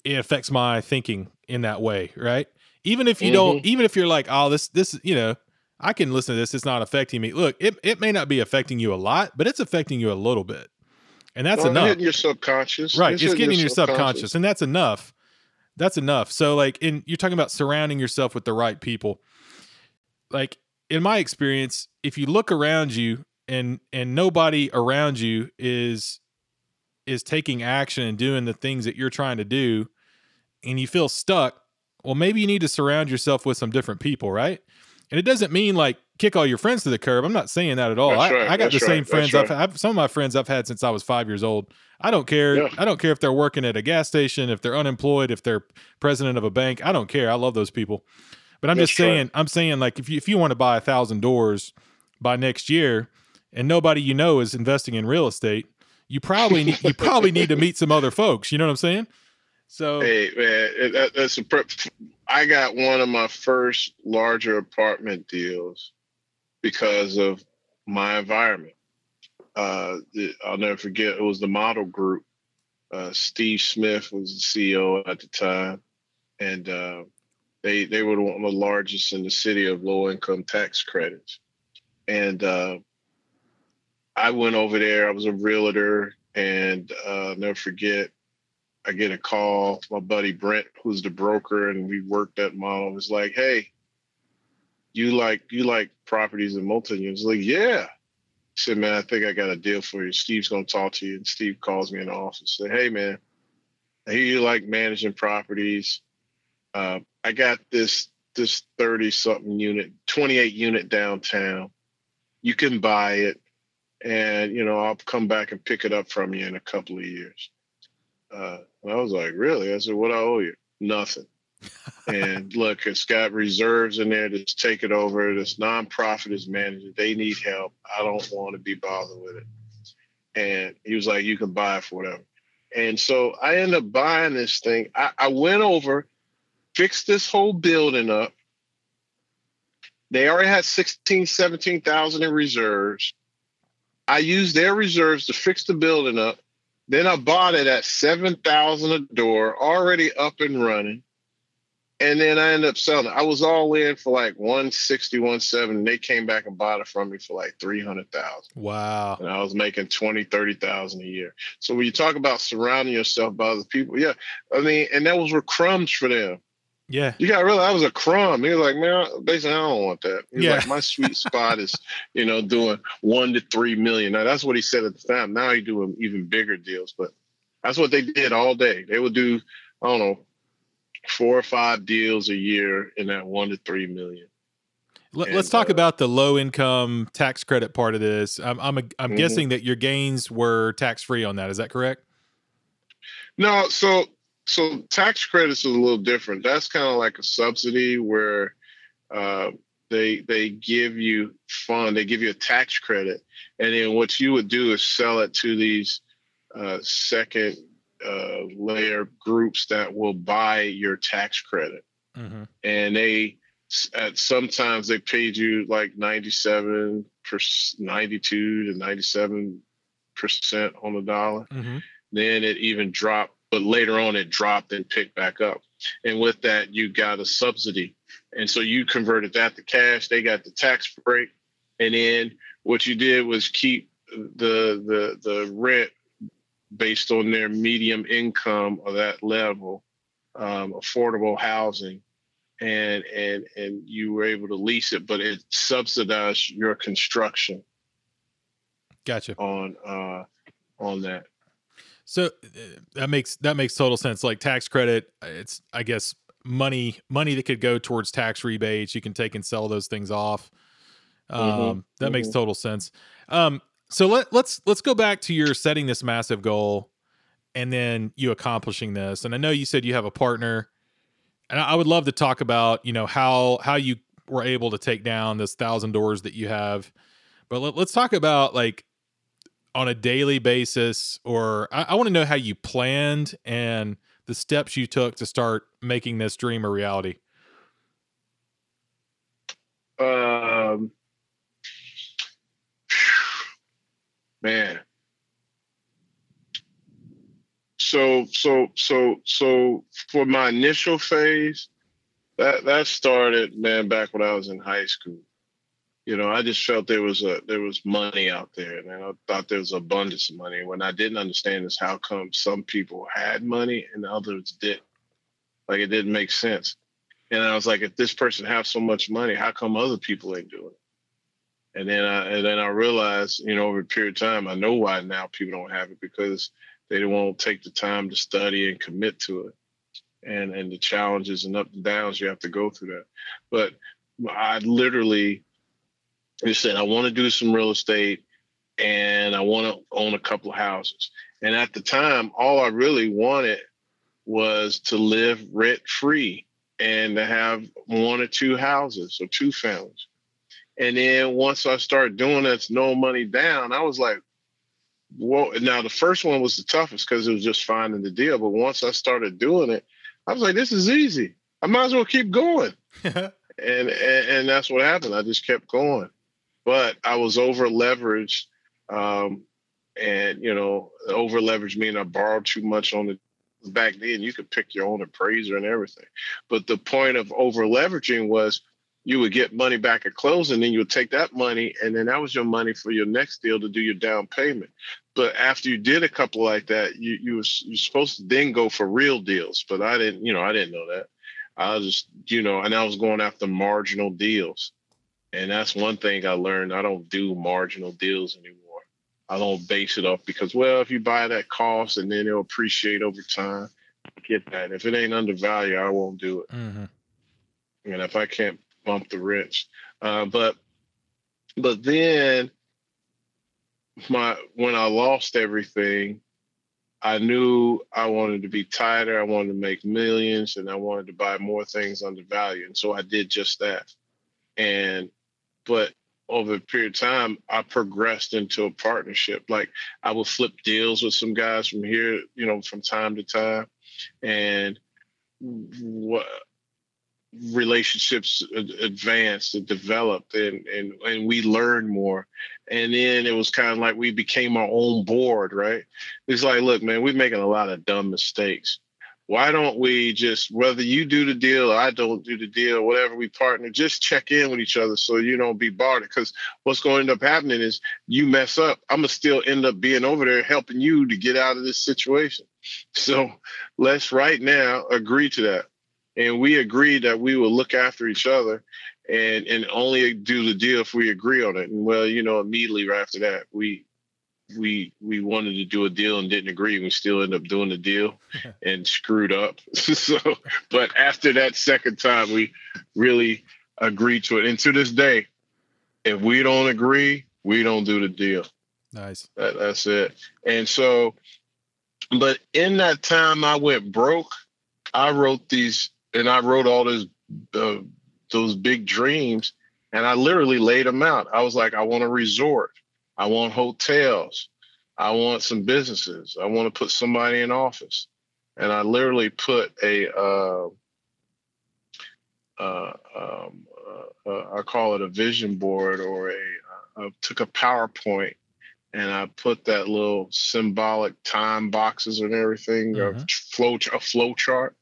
it affects my thinking in that way, right? Even if you don't even if you're like, "Oh, this this, you know, I can listen to this, it's not affecting me." Look, it it may not be affecting you a lot, but it's affecting you a little bit. And that's Well, enough. your subconscious. Right. It's, hitting getting in your subconscious, and that's enough. That's enough. So, like, in you're talking about surrounding yourself with the right people. Like, in my experience, if you look around you and and nobody around you is is taking action and doing the things that you're trying to do, and you feel stuck, well, maybe you need to surround yourself with some different people, right? And it doesn't mean like kick all your friends to the curb. I'm not saying that at all. I, right, I got that's the same right, friends I've, I've some of my friends I've had since I was five years old. I don't care. Yeah. I don't care if they're working at a gas station, if they're unemployed, if they're president of a bank. I don't care. I love those people. But I'm That's just right. saying, I'm saying like if you if you want to buy a thousand doors by next year, and nobody you know is investing in real estate, you probably <laughs> need you probably need to meet some other folks. You know what I'm saying? So Hey man, that, that's a. I got one of my first larger apartment deals because of my environment. Uh, I'll never forget. It was the model group. Uh, Steve Smith was the CEO at the time, and uh, they they were one of the largest in the city of low income tax credits. And uh, I went over there. I was a realtor, and uh, I'll never forget. I get a call. My buddy Brent, who's the broker, and we worked that model, was like, "Hey, you like you like properties in multi units?" Like, yeah. I said, "Man, I think I got a deal for you." Steve's gonna talk to you, and Steve calls me in the office. Say, "Hey, man, I hear you like managing properties. Uh, I got this this thirty something unit, twenty eight unit downtown. You can buy it, and you know I'll come back and pick it up from you in a couple of years." Uh, and I was like, really? I said, what I owe you? Nothing. <laughs> and look, it's got reserves in there. Just take it over. This nonprofit is managing. They need help. I don't want to be bothered with it. And he was like, you can buy it for whatever. And so I ended up buying this thing. I, I went over, fixed this whole building up. They already had 16, 17,000 in reserves. I used their reserves to fix the building up. Then I bought it at seven thousand a door, already up and running. And then I ended up selling it. I was all in for like 160, 170. And they came back and bought it from me for like 300,000. wow. And I was making 20, 30,000 a year. So when you talk about surrounding yourself by other people, yeah. I mean, and that was were crumbs for them. Yeah. You got to realize that was a crumb. He was like, man, basically, I don't want that. He's Yeah. like, my sweet <laughs> spot is, you know, doing one to three million. Now that's what he said at the time. Now he's doing even bigger deals, but that's what they did all day. They would do, I don't know, four or five deals a year in that one to three million. Let, us talk uh, about the low income tax credit part of this. I'm I'm, I'm Mhm. guessing that your gains were tax free on that. Is that correct? No, so so tax credits is a little different. That's kind of like a subsidy where uh, they they give you fund, they give you a tax credit, and then what you would do is sell it to these uh, second uh, layer groups that will buy your tax credit, Mm-hmm. and they at sometimes they paid you like 97 per 92 to 97 percent on the dollar Mm-hmm. then it even dropped, but later on it dropped and picked back up. And with that, you got a subsidy. And so you converted that to cash. They got the tax break. And then what you did was keep the the the rent based on their medium income or that level, um, affordable housing. And and and you were able to lease it, but it subsidized your construction Gotcha. on uh on that. So uh, that makes that makes total sense. Like tax credit, it's I guess money money that could go towards tax rebates. You can take and sell those things off. Um, Mhm, That makes mhm. total sense. Um, so let let's let's go back to your setting this massive goal, and then you accomplishing this. And I know you said you have a partner, and I I would love to talk about you know how how you were able to take down this thousand doors that you have. But let, us talk about like on a daily basis, or I, I want to know how you planned and the steps you took to start making this dream a reality. Um, <sighs> man. So so so so for my initial phase, that that started man back when I was in high school. You know, I just felt there was a there was money out there, and I thought there was abundance of money. When I didn't understand is how come some people had money and others didn't. Like it didn't make sense. And I was like, if this person have so much money, how come other people ain't doing it? And then I and then I realized, you know, over a period of time, I know why now people don't have it because they won't take the time to study and commit to it. And and the challenges and ups and downs you have to go through that. But I literally just said I want to do some real estate and I want to own a couple of houses. And at the time, all I really wanted was to live rent free and to have one or two houses or two families. And then once I started doing that's no money down, I was like, well, now the first one was the toughest because it was just finding the deal. But once I started doing it, I was like, this is easy. I might as well keep going. <laughs> and, and and that's what happened. I just kept going. But I was over leveraged. Um, and you know, over leveraged meaning I borrowed too much on the back then you could pick your own appraiser and everything. But the point of over leveraging was you would get money back at closing, and then you would take that money, and then that was your money for your next deal to do your down payment. But after you did a couple like that, you you you're supposed to then go for real deals. But I didn't, you know, I didn't know that. I was just, you know, and I was going after marginal deals. And that's one thing I learned. I don't do marginal deals anymore. I don't base it off because, well, if you buy that cost and then it'll appreciate over time, get that. If it ain't undervalued, I won't do it. Mm-hmm. And if I can't bump the rents, uh, but but then my when I lost everything, I knew I wanted to be tighter. I wanted to make millions, and I wanted to buy more things undervalued. And so I did just that. And but over a period of time, I progressed into a partnership. Like I would flip deals with some guys from here, you know, from time to time, and what relationships advanced and developed, and and and we learned more. And then it was kind of like we became our own board, right? It's like, look, man, we're making a lot of dumb mistakes why don't we just whether you do the deal or I don't do the deal, whatever we partner, just check in with each other so you don't be barred. Because what's going to end up happening is you mess up, I'm gonna still end up being over there helping you to get out of this situation. <laughs> So let's right now agree to that. And we agreed that we will look after each other and and only do the deal if we agree on it. And well, you know, immediately right after that, we we we wanted to do a deal and didn't agree. We still ended up doing the deal <laughs> and screwed up. <laughs> so, but after that second time, we really agreed to it. And to this day, if we don't agree, we don't do the deal. Nice. That, that's it. And so, but in that time I went broke, I wrote these, and I wrote all those uh, those big dreams, and I literally laid them out. I was like, I want a resort. I want hotels. I want some businesses. I want to put somebody in office. And I literally put a, uh, uh, um, uh, uh I call it a vision board or a, uh, I took a PowerPoint and I put that little symbolic time boxes and everything, mm-hmm. a flow, a flow chart,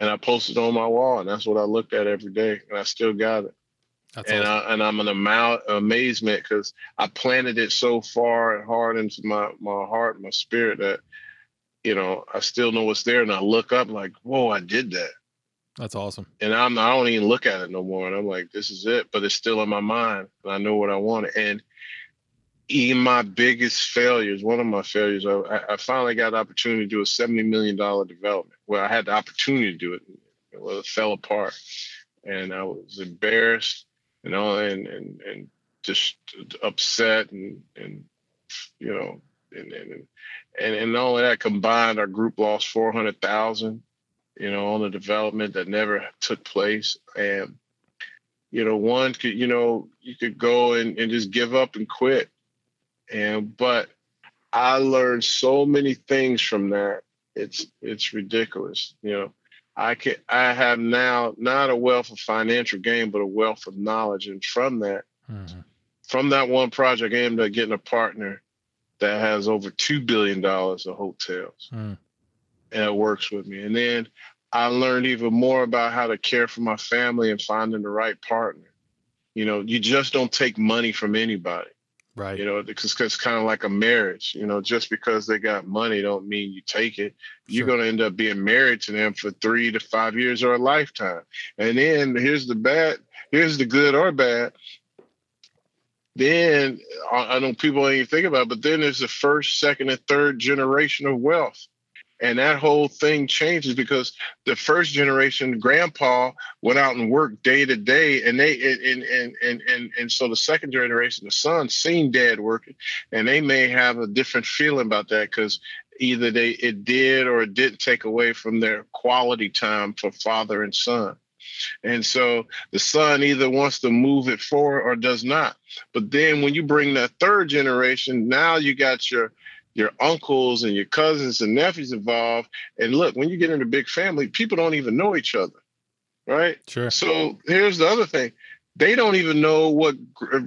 and I posted on my wall, and that's what I looked at every day, and I still got it. That's and awesome. I, and I'm an amount amazement because I planted it so far and hard into my my heart, my spirit that you know I still know what's there, and I look up like, whoa, I did that. That's awesome. And I'm I don't even look at it no more, and I'm like, this is it. But it's still in my mind, and I know what I want. And even my biggest failures, one of my failures, I, I finally got the opportunity to do a seventy million dollar development. Well, I had the opportunity to do it. Well, it fell apart, and I was embarrassed you know, and and and just upset and and you know, and and and, and all of that combined, our group lost four hundred thousand, you know, on the development that never took place, and You know, one could, you know, you could go and, and just give up and quit. And but I learned so many things from that. It's it's ridiculous. You know, I can I have now not a wealth of financial gain, but a wealth of knowledge. And from that, mm-hmm. from that one project, I ended up getting a partner that has over two billion dollars of hotels. Mm. And it works with me. And then I learned even more about how to care for my family and finding the right partner. You know, you just don't take money from anybody. Right. You know, because it's kind of like a marriage. You know, just because they got money don't mean you take it. You're going to end up being married to them for three to five years or a lifetime. And then here's the bad, here's the good or bad. Then uh, I know people ain't even think about it, but then there's the first, second, and third generation of wealth and that whole thing changes because the first generation grandpa went out and worked day to day and they and and and and, and so the second generation the son seen dad working and they may have a different feeling about that because either they it did or it didn't take away from their quality time for father and son and so the son either wants to move it forward or does not. But then when you bring that third generation, now you got your your uncles and your cousins and nephews involved. And look, when you get in a big family, people don't even know each other, right? Sure. So here's the other thing: they don't even know what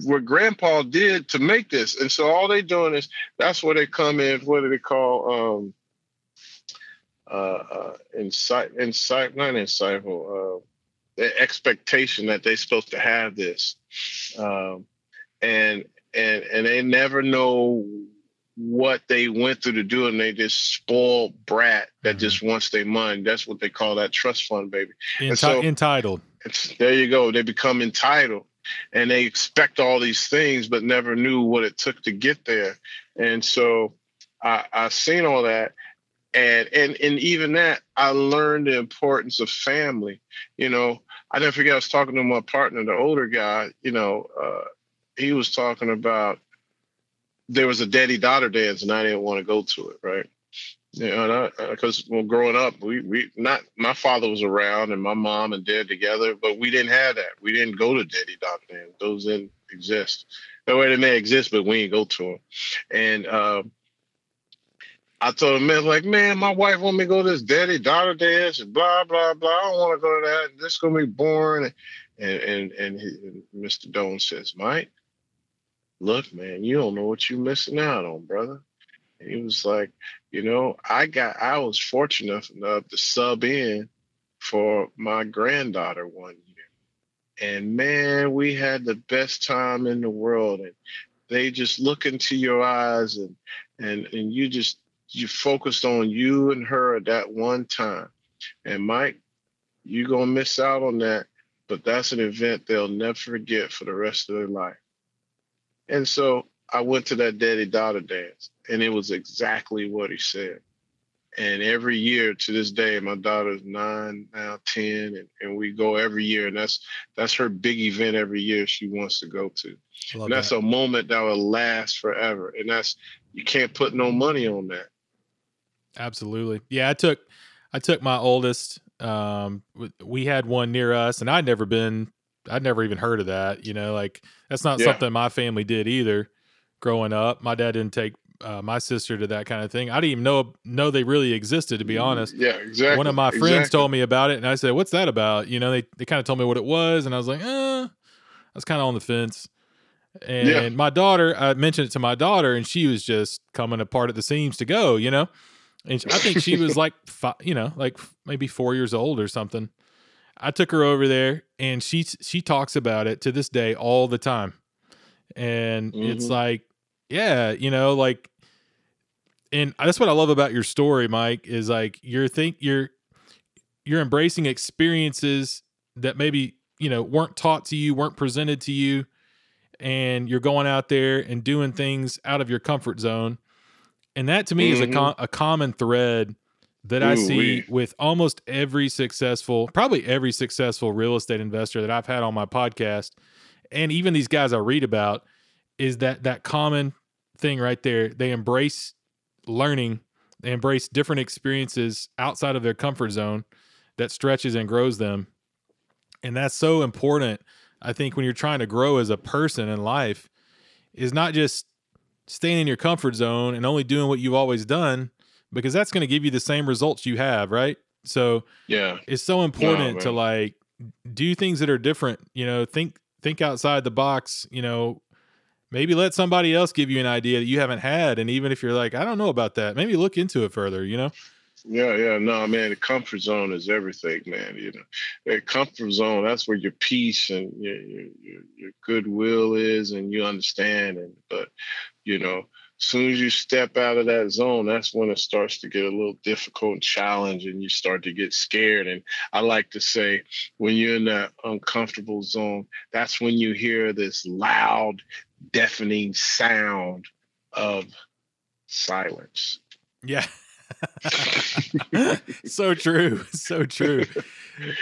what Grandpa did to make this, and so all they doing is that's where they come in. What do they call? Um, uh, uh, insight, insight, not insightful. Uh, the expectation that they're supposed to have this, um, and and and they never know what they went through to do and they just spoiled brat that mm-hmm. just wants their money. That's what they call that trust fund, baby. Enti- so entitled. there you go. They become entitled and they expect all these things, but never knew what it took to get there. And so I, I've seen all that. And, and and even that, I learned the importance of family. You know, I didn't forget I was talking to my partner, the older guy. You know, uh, he was talking about there was a daddy daughter dance and I didn't want to go to it, right? You know, because well, growing up, we we not my father was around and my mom and dad together, but we didn't have that. We didn't go to daddy daughter dance; those didn't exist. The way they may exist, but we didn't go to them. And uh, I told him, man, like, man, my wife want me to go to this daddy daughter dance and blah blah blah. I don't want to go to that. This is gonna be boring. And and and, he, and Mr. Doan says, Mike, look, man, you don't know what you're missing out on, brother. And he was like, you know, I got, I was fortunate enough to sub in for my granddaughter one year. And man, we had the best time in the world. And they just look into your eyes and, and, and you just, you focused on you and her at that one time. And Mike, you're going to miss out on that, but that's an event they'll never forget for the rest of their life. And so I went to that daddy daughter dance, and it was exactly what he said. And every year to this day, my daughter's nine now, ten, and, and we go every year, and that's that's her big event every year she wants to go to. And that's that. a moment that will last forever. And that's you can't put no money on that. Absolutely. Yeah, I took I took my oldest. Um, we had one near us, and I'd never been I'd never even heard of that. You know, like that's not yeah. something my family did either. Growing up, my dad didn't take uh, my sister to that kind of thing. I didn't even know know they really existed, to be mm, honest. Yeah, exactly. One of my friends exactly. told me about it, and I said, "What's that about?" You know, they they kind of told me what it was, and I was like, "Uh," I was kind of on the fence. And yeah. my daughter, I mentioned it to my daughter, and she was just coming apart at the seams to go. You know, and I think she was <laughs> like, five, you know, like maybe four years old or something. I took her over there and she she talks about it to this day all the time. And mm-hmm. it's like, yeah, you know, like and that's what I love about your story, Mike, is like you're think you're you're embracing experiences that maybe, you know, weren't taught to you, weren't presented to you, and you're going out there and doing things out of your comfort zone. And that to me mm-hmm. is a, mm-hmm. com- a common thread that Ooh, I see wee. with almost every successful, probably every successful real estate investor that I've had on my podcast, and even these guys I read about, is that that common thing right there. They embrace learning, they embrace different experiences outside of their comfort zone that stretches and grows them, and that's so important. I think when you're trying to grow as a person in life, is not just staying in your comfort zone and only doing what you've always done, because that's going to give you the same results you have, right? So Yeah. it's so important to like do things that are different. You know, think think outside the box. You know, maybe let somebody else give you an idea that you haven't had, and even if you're like, I don't know about that, maybe look into it further. You know. Yeah, yeah, no, man. The comfort zone is everything, man. You know, that comfort zone. That's where your peace and your your your, goodwill is, and you understand. And but, you know, soon as you step out of that zone, that's when it starts to get a little difficult and challenging. You start to get scared. And I like to say, when you're in that uncomfortable zone, that's when you hear this loud, deafening sound of silence. Yeah. <laughs> so true. So true. <laughs>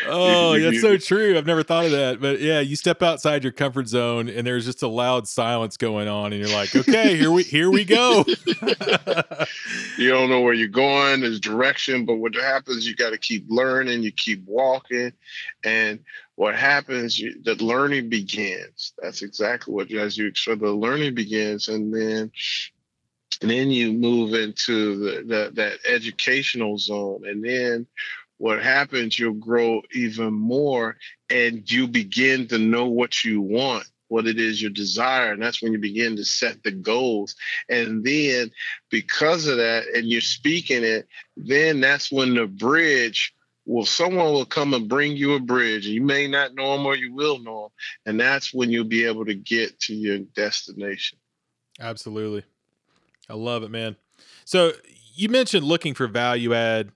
Oh, that's so true. I've never thought of that. But yeah, you step outside your comfort zone and there's just a loud silence going on and you're like, "Okay, here we here we go." <laughs> you don't know where you're going there's direction but what happens you got to keep learning you keep walking and what happens you, the learning begins that's exactly what as you so the learning begins and then and then you move into the, the that educational zone. And then what happens you'll grow even more and you begin to know what you want what it is you desire. And that's when you begin to set the goals. And then because of that and you're speaking it then that's when the bridge well someone will come and bring you a bridge. You may not know them or you will know them and that's when you'll be able to get to your destination. Absolutely. I love it, man. So you mentioned looking for value add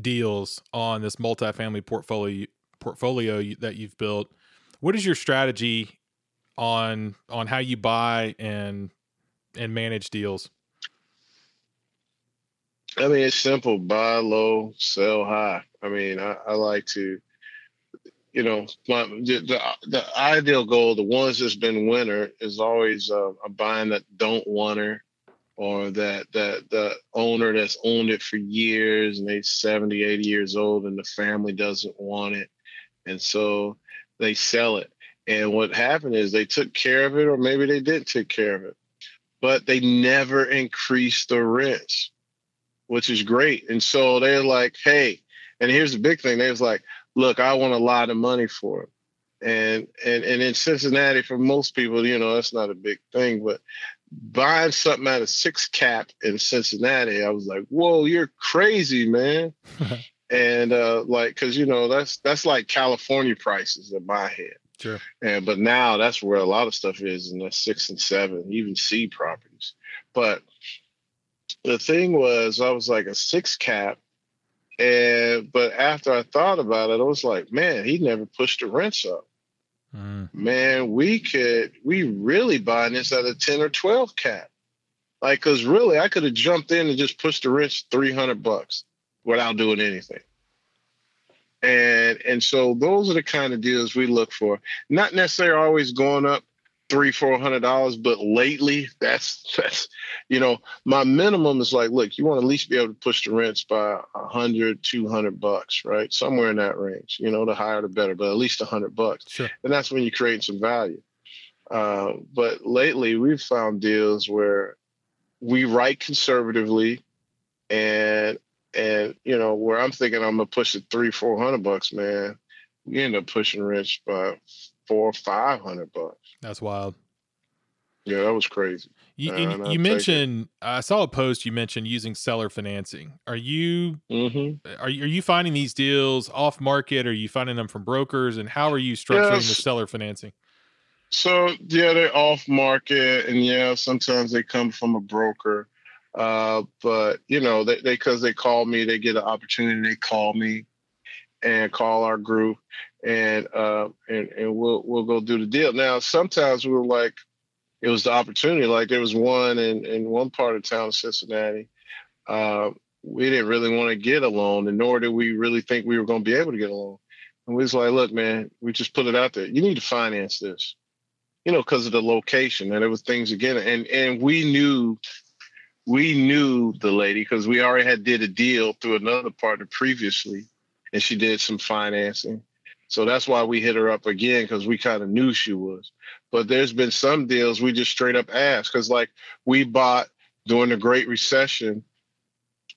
deals on this multifamily portfolio portfolio that you've built. What is your strategy on on how you buy and and manage deals? I mean, it's simple: buy low, sell high. I mean, I, I like to, you know, my, the, the ideal goal, the ones that's been winner, is always uh, a buying that don't want her, or that that the owner that's owned it for years and they 70, 80 years old, and the family doesn't want it, and so they sell it. And what happened is they took care of it, or maybe they didn't take care of it, but they never increased the rents which is great. And so they're like, hey, and here's the big thing. They was like, look, I want a lot of money for it. And and and in Cincinnati, for most people, you know, that's not a big thing. But buying something at a six cap in Cincinnati, I was like, whoa, you're crazy, man. <laughs> and uh like because you know that's that's like California prices in my head. Sure. And but now that's where a lot of stuff is in the six and seven, even C properties. But the thing was, I was like a six cap, and but after I thought about it, I was like, man, he never pushed the rents up. Mm, Man, we could we really buying this at a ten or twelve cap, like because really I could have jumped in and just pushed the three hundred bucks without doing anything. And and so those are the kind of deals we look for. Not necessarily always going up three, four hundred dollars, but lately that's that's you know, my minimum is like, look, you want to at least be able to push the rents by a hundred, two hundred bucks, right? Somewhere in that range. You know, the higher the better, but at least a hundred bucks. sure. And that's when you create some value. Uh, but lately we've found deals where we write conservatively and and you know, where I'm thinking I'm gonna push it three, four hundred bucks, man. We end up pushing rents by four, five hundred bucks. That's wild. Yeah, that was crazy. You, And you mentioned I saw a post you mentioned using seller financing. Are you hmm are you, are you finding these deals off market? Are you finding them from brokers? And how are you structuring the seller financing? So yeah, they're off market, and yeah, sometimes they come from a broker. Uh, but you know, they because they, call me, they get an opportunity. They call me and call our group, and uh, and and we'll we'll go do the deal. Now, sometimes we were like, it was the opportunity. Like there was one in in one part of town, of Cincinnati. Uh, we didn't really want to get a loan, and nor did we really think we were going to be able to get a loan. And we was like, look, man, we just put it out there. You need to finance this you know, because of the location and it was things again. And and we knew we knew the lady because we already had did a deal through another partner previously, and she did some financing. So that's why we hit her up again because we kind of knew she was. But there's been some deals we just straight up asked because, like, we bought during the Great Recession,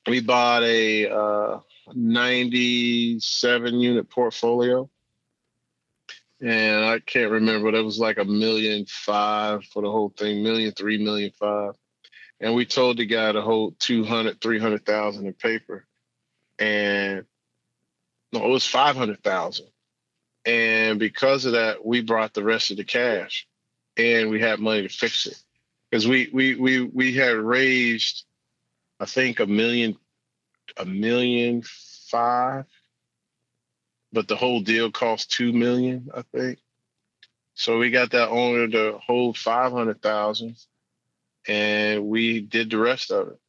we bought a uh, 97 unit portfolio. And I can't remember, but it was like a million five for the whole thing, million three, million five. And we told the guy to hold 200, 300,000 in paper. And no, it was 500,000. And because of that, we brought the rest of the cash and we had money to fix it. Because we, we, we, we had raised, I think, a million, a million five, but the whole deal cost two million, I think. So we got that owner to hold 500,000 and we did the rest of it.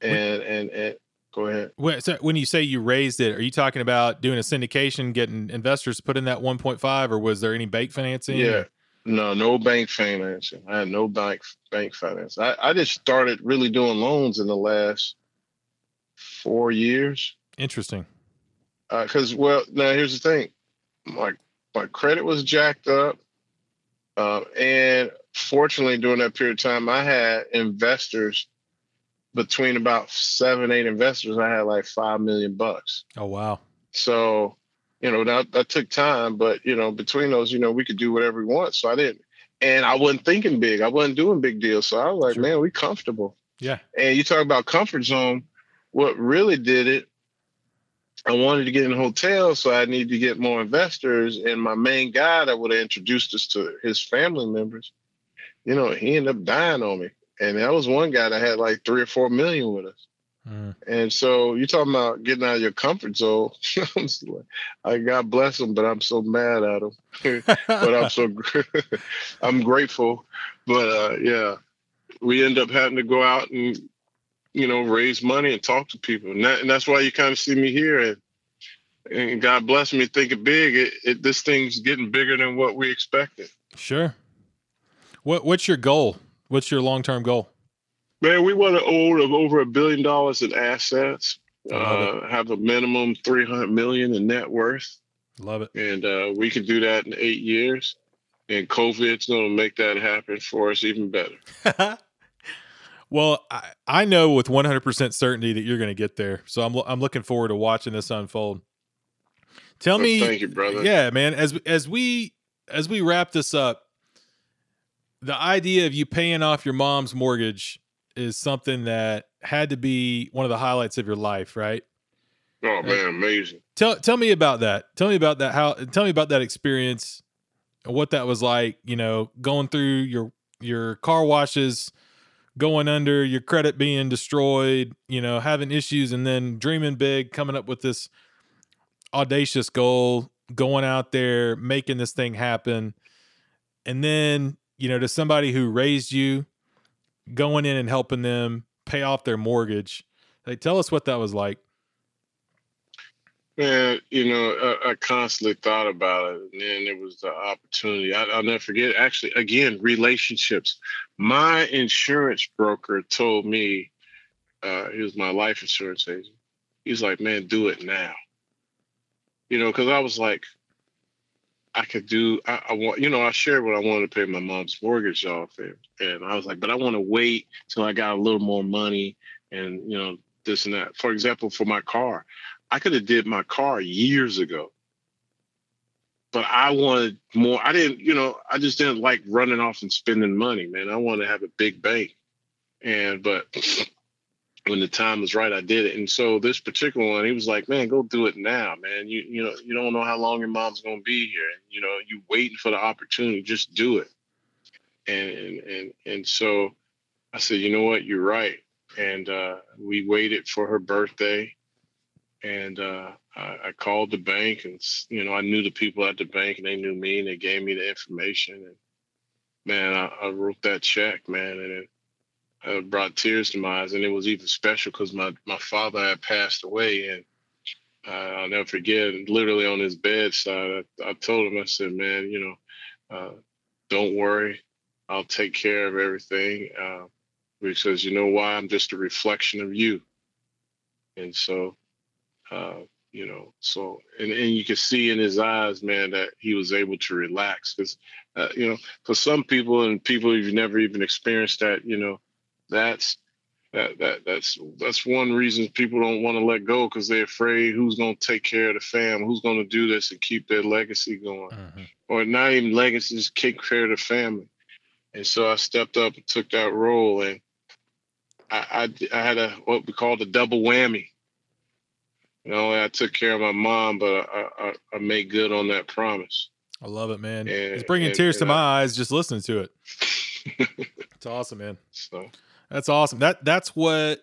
And, and, and, Go ahead. When, so when you say you raised it, are you talking about doing a syndication, getting investors put in that 1.5, or was there any bank financing? Yeah. No, no bank financing. I had no bank bank finance. I, I just started really doing loans in the last four years. Interesting. Because uh, well, now here's the thing, my my credit was jacked up, uh, and fortunately during that period of time, I had investors between about seven, eight investors, I had like five million bucks. Oh wow. So, you know, that that took time, but you know, between those, you know, we could do whatever we want. So I didn't. And I wasn't thinking big. I wasn't doing big deals. So I was like, sure. man, we comfortable. Yeah. And you talk about comfort zone. What really did it, I wanted to get in a hotel, so I needed to get more investors. And my main guy that would have introduced us to his family members, you know, he ended up dying on me and that was one guy that had like three or four million with us. Mm. And so you're talking about getting out of your comfort zone. <laughs> I God bless him, but I'm so mad at him. <laughs> but I'm so <laughs> I'm grateful. But uh, yeah, we end up having to go out and you know raise money and talk to people, and, that, and that's why you kind of see me here. And, and God bless me, thinking big. It, it, this thing's getting bigger than what we expected. Sure. What What's your goal What's your long term goal? Man, we want to own of over a billion dollars in assets. Uh, have a minimum 300 million in net worth. Love it. And uh, we can do that in eight years. And COVID's going to make that happen for us even better. <laughs> well, I, I know with 100% certainty that you're going to get there. So I'm, I'm looking forward to watching this unfold. Tell me, thank you, brother. Yeah, man. As as we as we wrap this up, the idea of you paying off your mom's mortgage is something that had to be one of the highlights of your life, right? Oh man, amazing. Tell tell me about that. Tell me about that how tell me about that experience what that was like, you know, going through your your car washes, going under, your credit being destroyed, you know, having issues and then dreaming big, coming up with this audacious goal, going out there, making this thing happen. And then you know, to somebody who raised you, going in and helping them pay off their mortgage. Like, tell us what that was like. Man, you know, I, I, constantly thought about it, and then it was the opportunity. I, will never forget. Actually, again, relationships. My insurance broker told me, uh, he was my life insurance agent. He's like, "Man, do it now." You know, because I was like, I could do. I, I, want, you know, I shared what I wanted to pay my mom's mortgage off, and, and I was like, but I want to wait till I got a little more money, and you know, this and that. For example, for my car, I could have did my car years ago, but I wanted more. I didn't, you know, I just didn't like running off and spending money, man. I wanted to have a big bank, and but when the time was right, I did it. And so this particular one, he was like, "Man, go do it now, man. You you know you don't know how long your mom's gonna be here. You know you waiting for the opportunity. Just do it." And and and so I said, "You know what? You're right." And uh, we waited for her birthday, and uh, I, I, called the bank, and you know I knew the people at the bank, and they knew me, and they gave me the information. And man, I, I wrote that check, man, and it uh, brought tears to my eyes, and it was even special because my my father had passed away, and uh, I'll never forget. Literally on his bedside, I, I told him, I said, "Man, you know, uh, don't worry, I'll take care of everything." Uh, you know why? I'm just a reflection of you, and so. Uh, you know. So and and you could see in his eyes, man, that he was able to relax because, uh, you know, for some people and people who've never even experienced that, you know, that's that that that's that's one reason people don't want to let go because they're afraid who's going to take care of the fam, who's going to do this and keep their legacy going, mm-hmm. or not even legacy, just take care of the family. And so I stepped up and took that role, and I I, I had a what we call the double whammy. You know, I took care of my mom, but I, I, I made good on that promise. I love it, man. And, it's bringing and, tears and to I, my eyes just listening to it. <laughs> it's awesome, man. So that's awesome. That that's what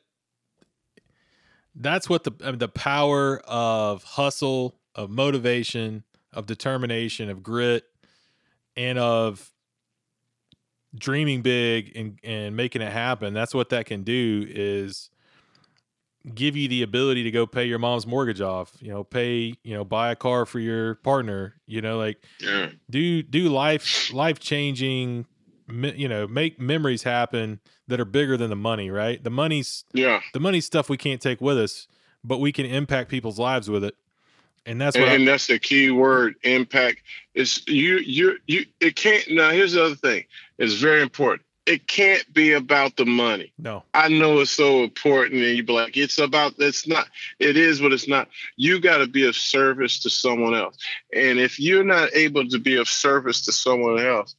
that's what the I mean, the power of hustle, of motivation, of determination, of grit, and of dreaming big and and making it happen. That's what that can do is give you the ability to go pay your mom's mortgage off, you know, pay, you know, buy a car for your partner, you know, like yeah. do do life life changing you know, make memories happen that are bigger than the money, right? The money's yeah. The money's stuff we can't take with us, but we can impact people's lives with it. And that's what and, and that's the key word impact. Is you you you it can't now here's the other thing. It's very important it can't be about the money. No. I know it's so important and you be like, it's about it's not, it is but it's not. You gotta be of service to someone else. And if you're not able to be of service to someone else,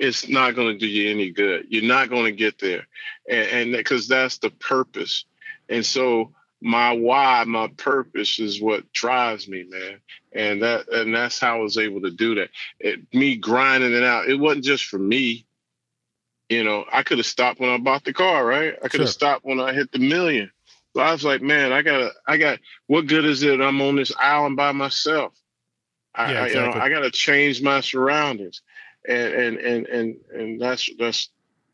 it's not gonna do you any good. You're not gonna get there. And because that's the purpose. And so my why, my purpose is what drives me, man. And that and that's how I was able to do that. It, me grinding it out. It wasn't just for me you know, I could have stopped when I bought the car, right? I could have sure. stopped when I hit the million. So I was like, man, I gotta, I got, what good is it? I'm on this island by myself. I, yeah, exactly. I you know, I gotta change my surroundings, and and and and and that's that's.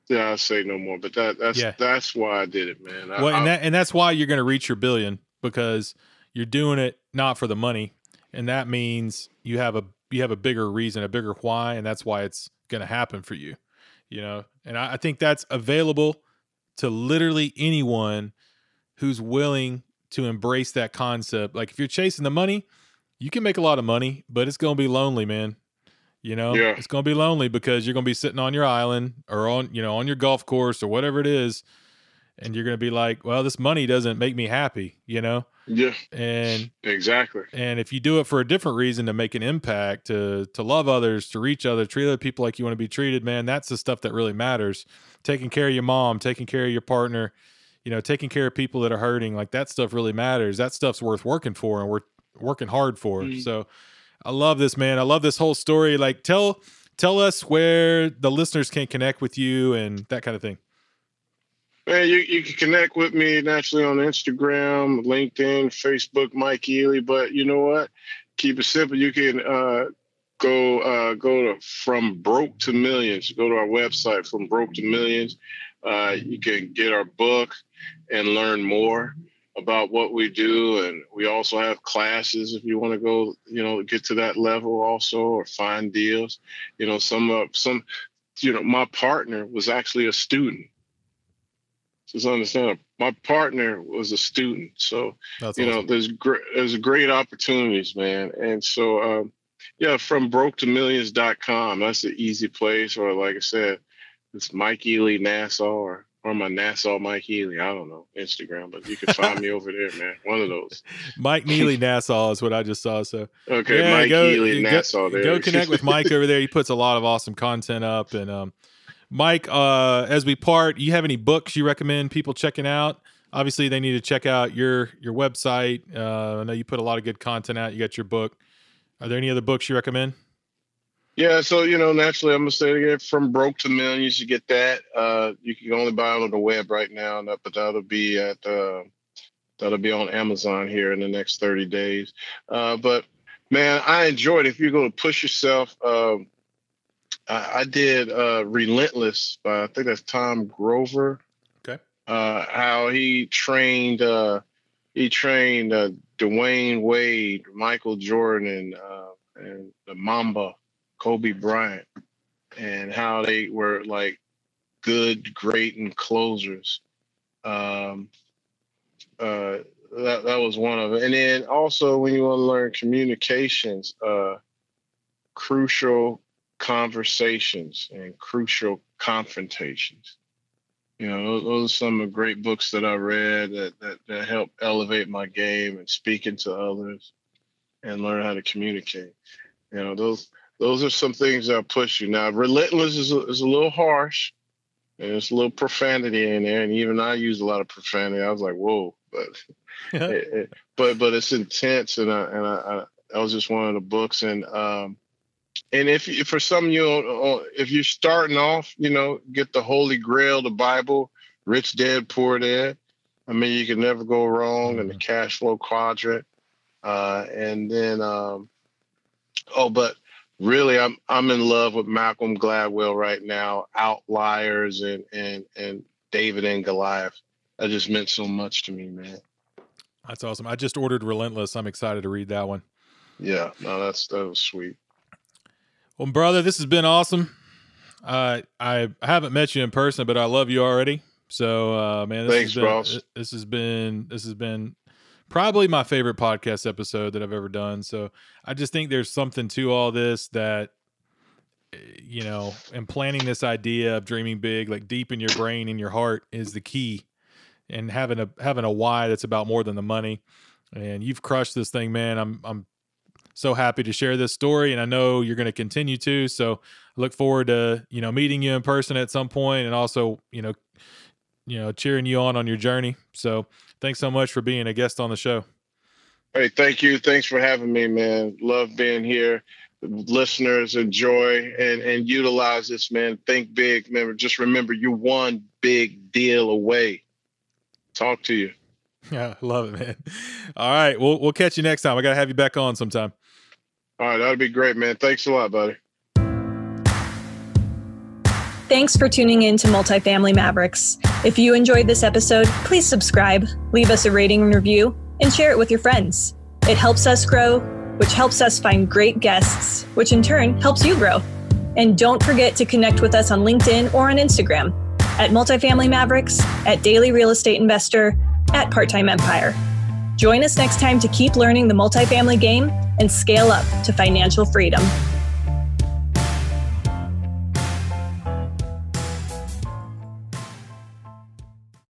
Yeah, I say no more, but that that's yeah. that's why I did it, man. well, I, and that and that's why you're going to reach your billion because you're doing it not for the money, and that means you have a you have a bigger reason, a bigger why, and that's why it's going to happen for you you know and I, I think that's available to literally anyone who's willing to embrace that concept like if you're chasing the money you can make a lot of money but it's going to be lonely man you know yeah. it's going to be lonely because you're going to be sitting on your island or on you know on your golf course or whatever it is and you're going to be like well this money doesn't make me happy you know yeah. And exactly. And if you do it for a different reason to make an impact, to to love others, to reach others, treat other people like you want to be treated, man, that's the stuff that really matters. Taking care of your mom, taking care of your partner, you know, taking care of people that are hurting, like that stuff really matters. That stuff's worth working for and we're working hard for. Mm-hmm. So I love this, man. I love this whole story. Like tell tell us where the listeners can connect with you and that kind of thing. Man, you, you can connect with me naturally on Instagram, LinkedIn, Facebook, Mike Ealy. But you know what? Keep it simple. You can uh, go uh, go to from broke to millions. Go to our website, from broke to millions. Uh, you can get our book and learn more about what we do, and we also have classes if you want to go, you know, get to that level also, or find deals. You know, some uh, some, you know, my partner was actually a student just understand my partner was a student so That's you awesome. know there's great there's great opportunities man and so um, yeah from broke to millions.com that's the easy place or like i said it's mike ealy nassau or or my Nassau Mike Ealy. I don't know Instagram, but you can find me over there, man. One of those. <laughs> Mike Ealy Nassau is what I just saw. So okay, yeah, Mike go, Ealy Nassau. There. Go connect with <laughs> Mike over there. He puts a lot of awesome content up, and um, Mike, uh, as we part, you have any books you recommend people checking out? Obviously, they need to check out your your website. Uh, I know you put a lot of good content out. You got your book. Are there any other books you recommend? Yeah, so you know, naturally, I'm gonna say it again. From broke to millions, you get that. Uh, you can only buy it on the web right now, but that'll be at uh, that'll be on Amazon here in the next 30 days. Uh, but man, I enjoyed. It. If you're gonna push yourself, um, I, I did uh, Relentless by I think that's Tom Grover. Okay. Uh, how he trained uh, he trained uh, Dwyane Wade, Michael Jordan, uh, and the Mamba, Kobe Bryant, and how they were like good, great, and closers. Um, uh, that that was one of it. And then also when you want to learn communications, uh, crucial conversations and crucial confrontations. You know, those, those, are some of the great books that I read that, that that help elevate my game and speaking to others and learn how to communicate. You know, those those are some things that push you. Now, relentless is a, is a little harsh, and it's a little profanity in there, and even I use a lot of profanity. I was like, whoa, but it, it, but but it's intense, and I and I, I, was just one of the books, and um, and if, if for some you know, if you're starting off, you know, get the Holy Grail, the Bible, Rich Dad Poor Dad. I mean, you can never go wrong, and the mm-hmm. cash flow quadrant, uh, and then um, oh, but really I'm I'm in love with Malcolm Gladwell right now, Outliers and and and David and Goliath. That just meant so much to me, man. That's awesome. I just ordered Relentless. I'm excited to read that one. Yeah, no, that's that was sweet. Well, brother, this has been awesome. Uh, I haven't met you in person, but I love you already. So, uh, man, this Thanks, has been, Ross. This has been this has been probably my favorite podcast episode that I've ever done. So I just think there's something to all this that eh, you know, and planning this idea of dreaming big, like deep in your brain and your heart is the key. And having a having a why that's about more than the money. And you've crushed this thing, man. I'm I'm so happy to share this story and I know you're going to continue to. So I look forward to, you know, meeting you in person at some point and also, you know, you know, cheering you on on your journey. So thanks so much for being a guest on the show. Hey, thank you. Thanks for having me, man. Love being here. Listeners enjoy and and utilize this, man. Think big. Remember, just remember you're one big deal away. Talk to you. <laughs> Yeah, love it, man. All right. We'll we'll catch you next time. I gotta have you back on sometime. All right, that'd be great, man. Thanks a lot, buddy. Thanks for tuning in to Multifamily Mavericks. If you enjoyed this episode, please subscribe, leave us a rating and review, and share it with your friends. It helps us grow, which helps us find great guests, which in turn helps you grow. And don't forget to connect with us on LinkedIn or on Instagram at Multifamily Mavericks, at Daily Real Estate Investor, at Part Time Empire. Join us next time to keep learning the multifamily game and scale up to financial freedom.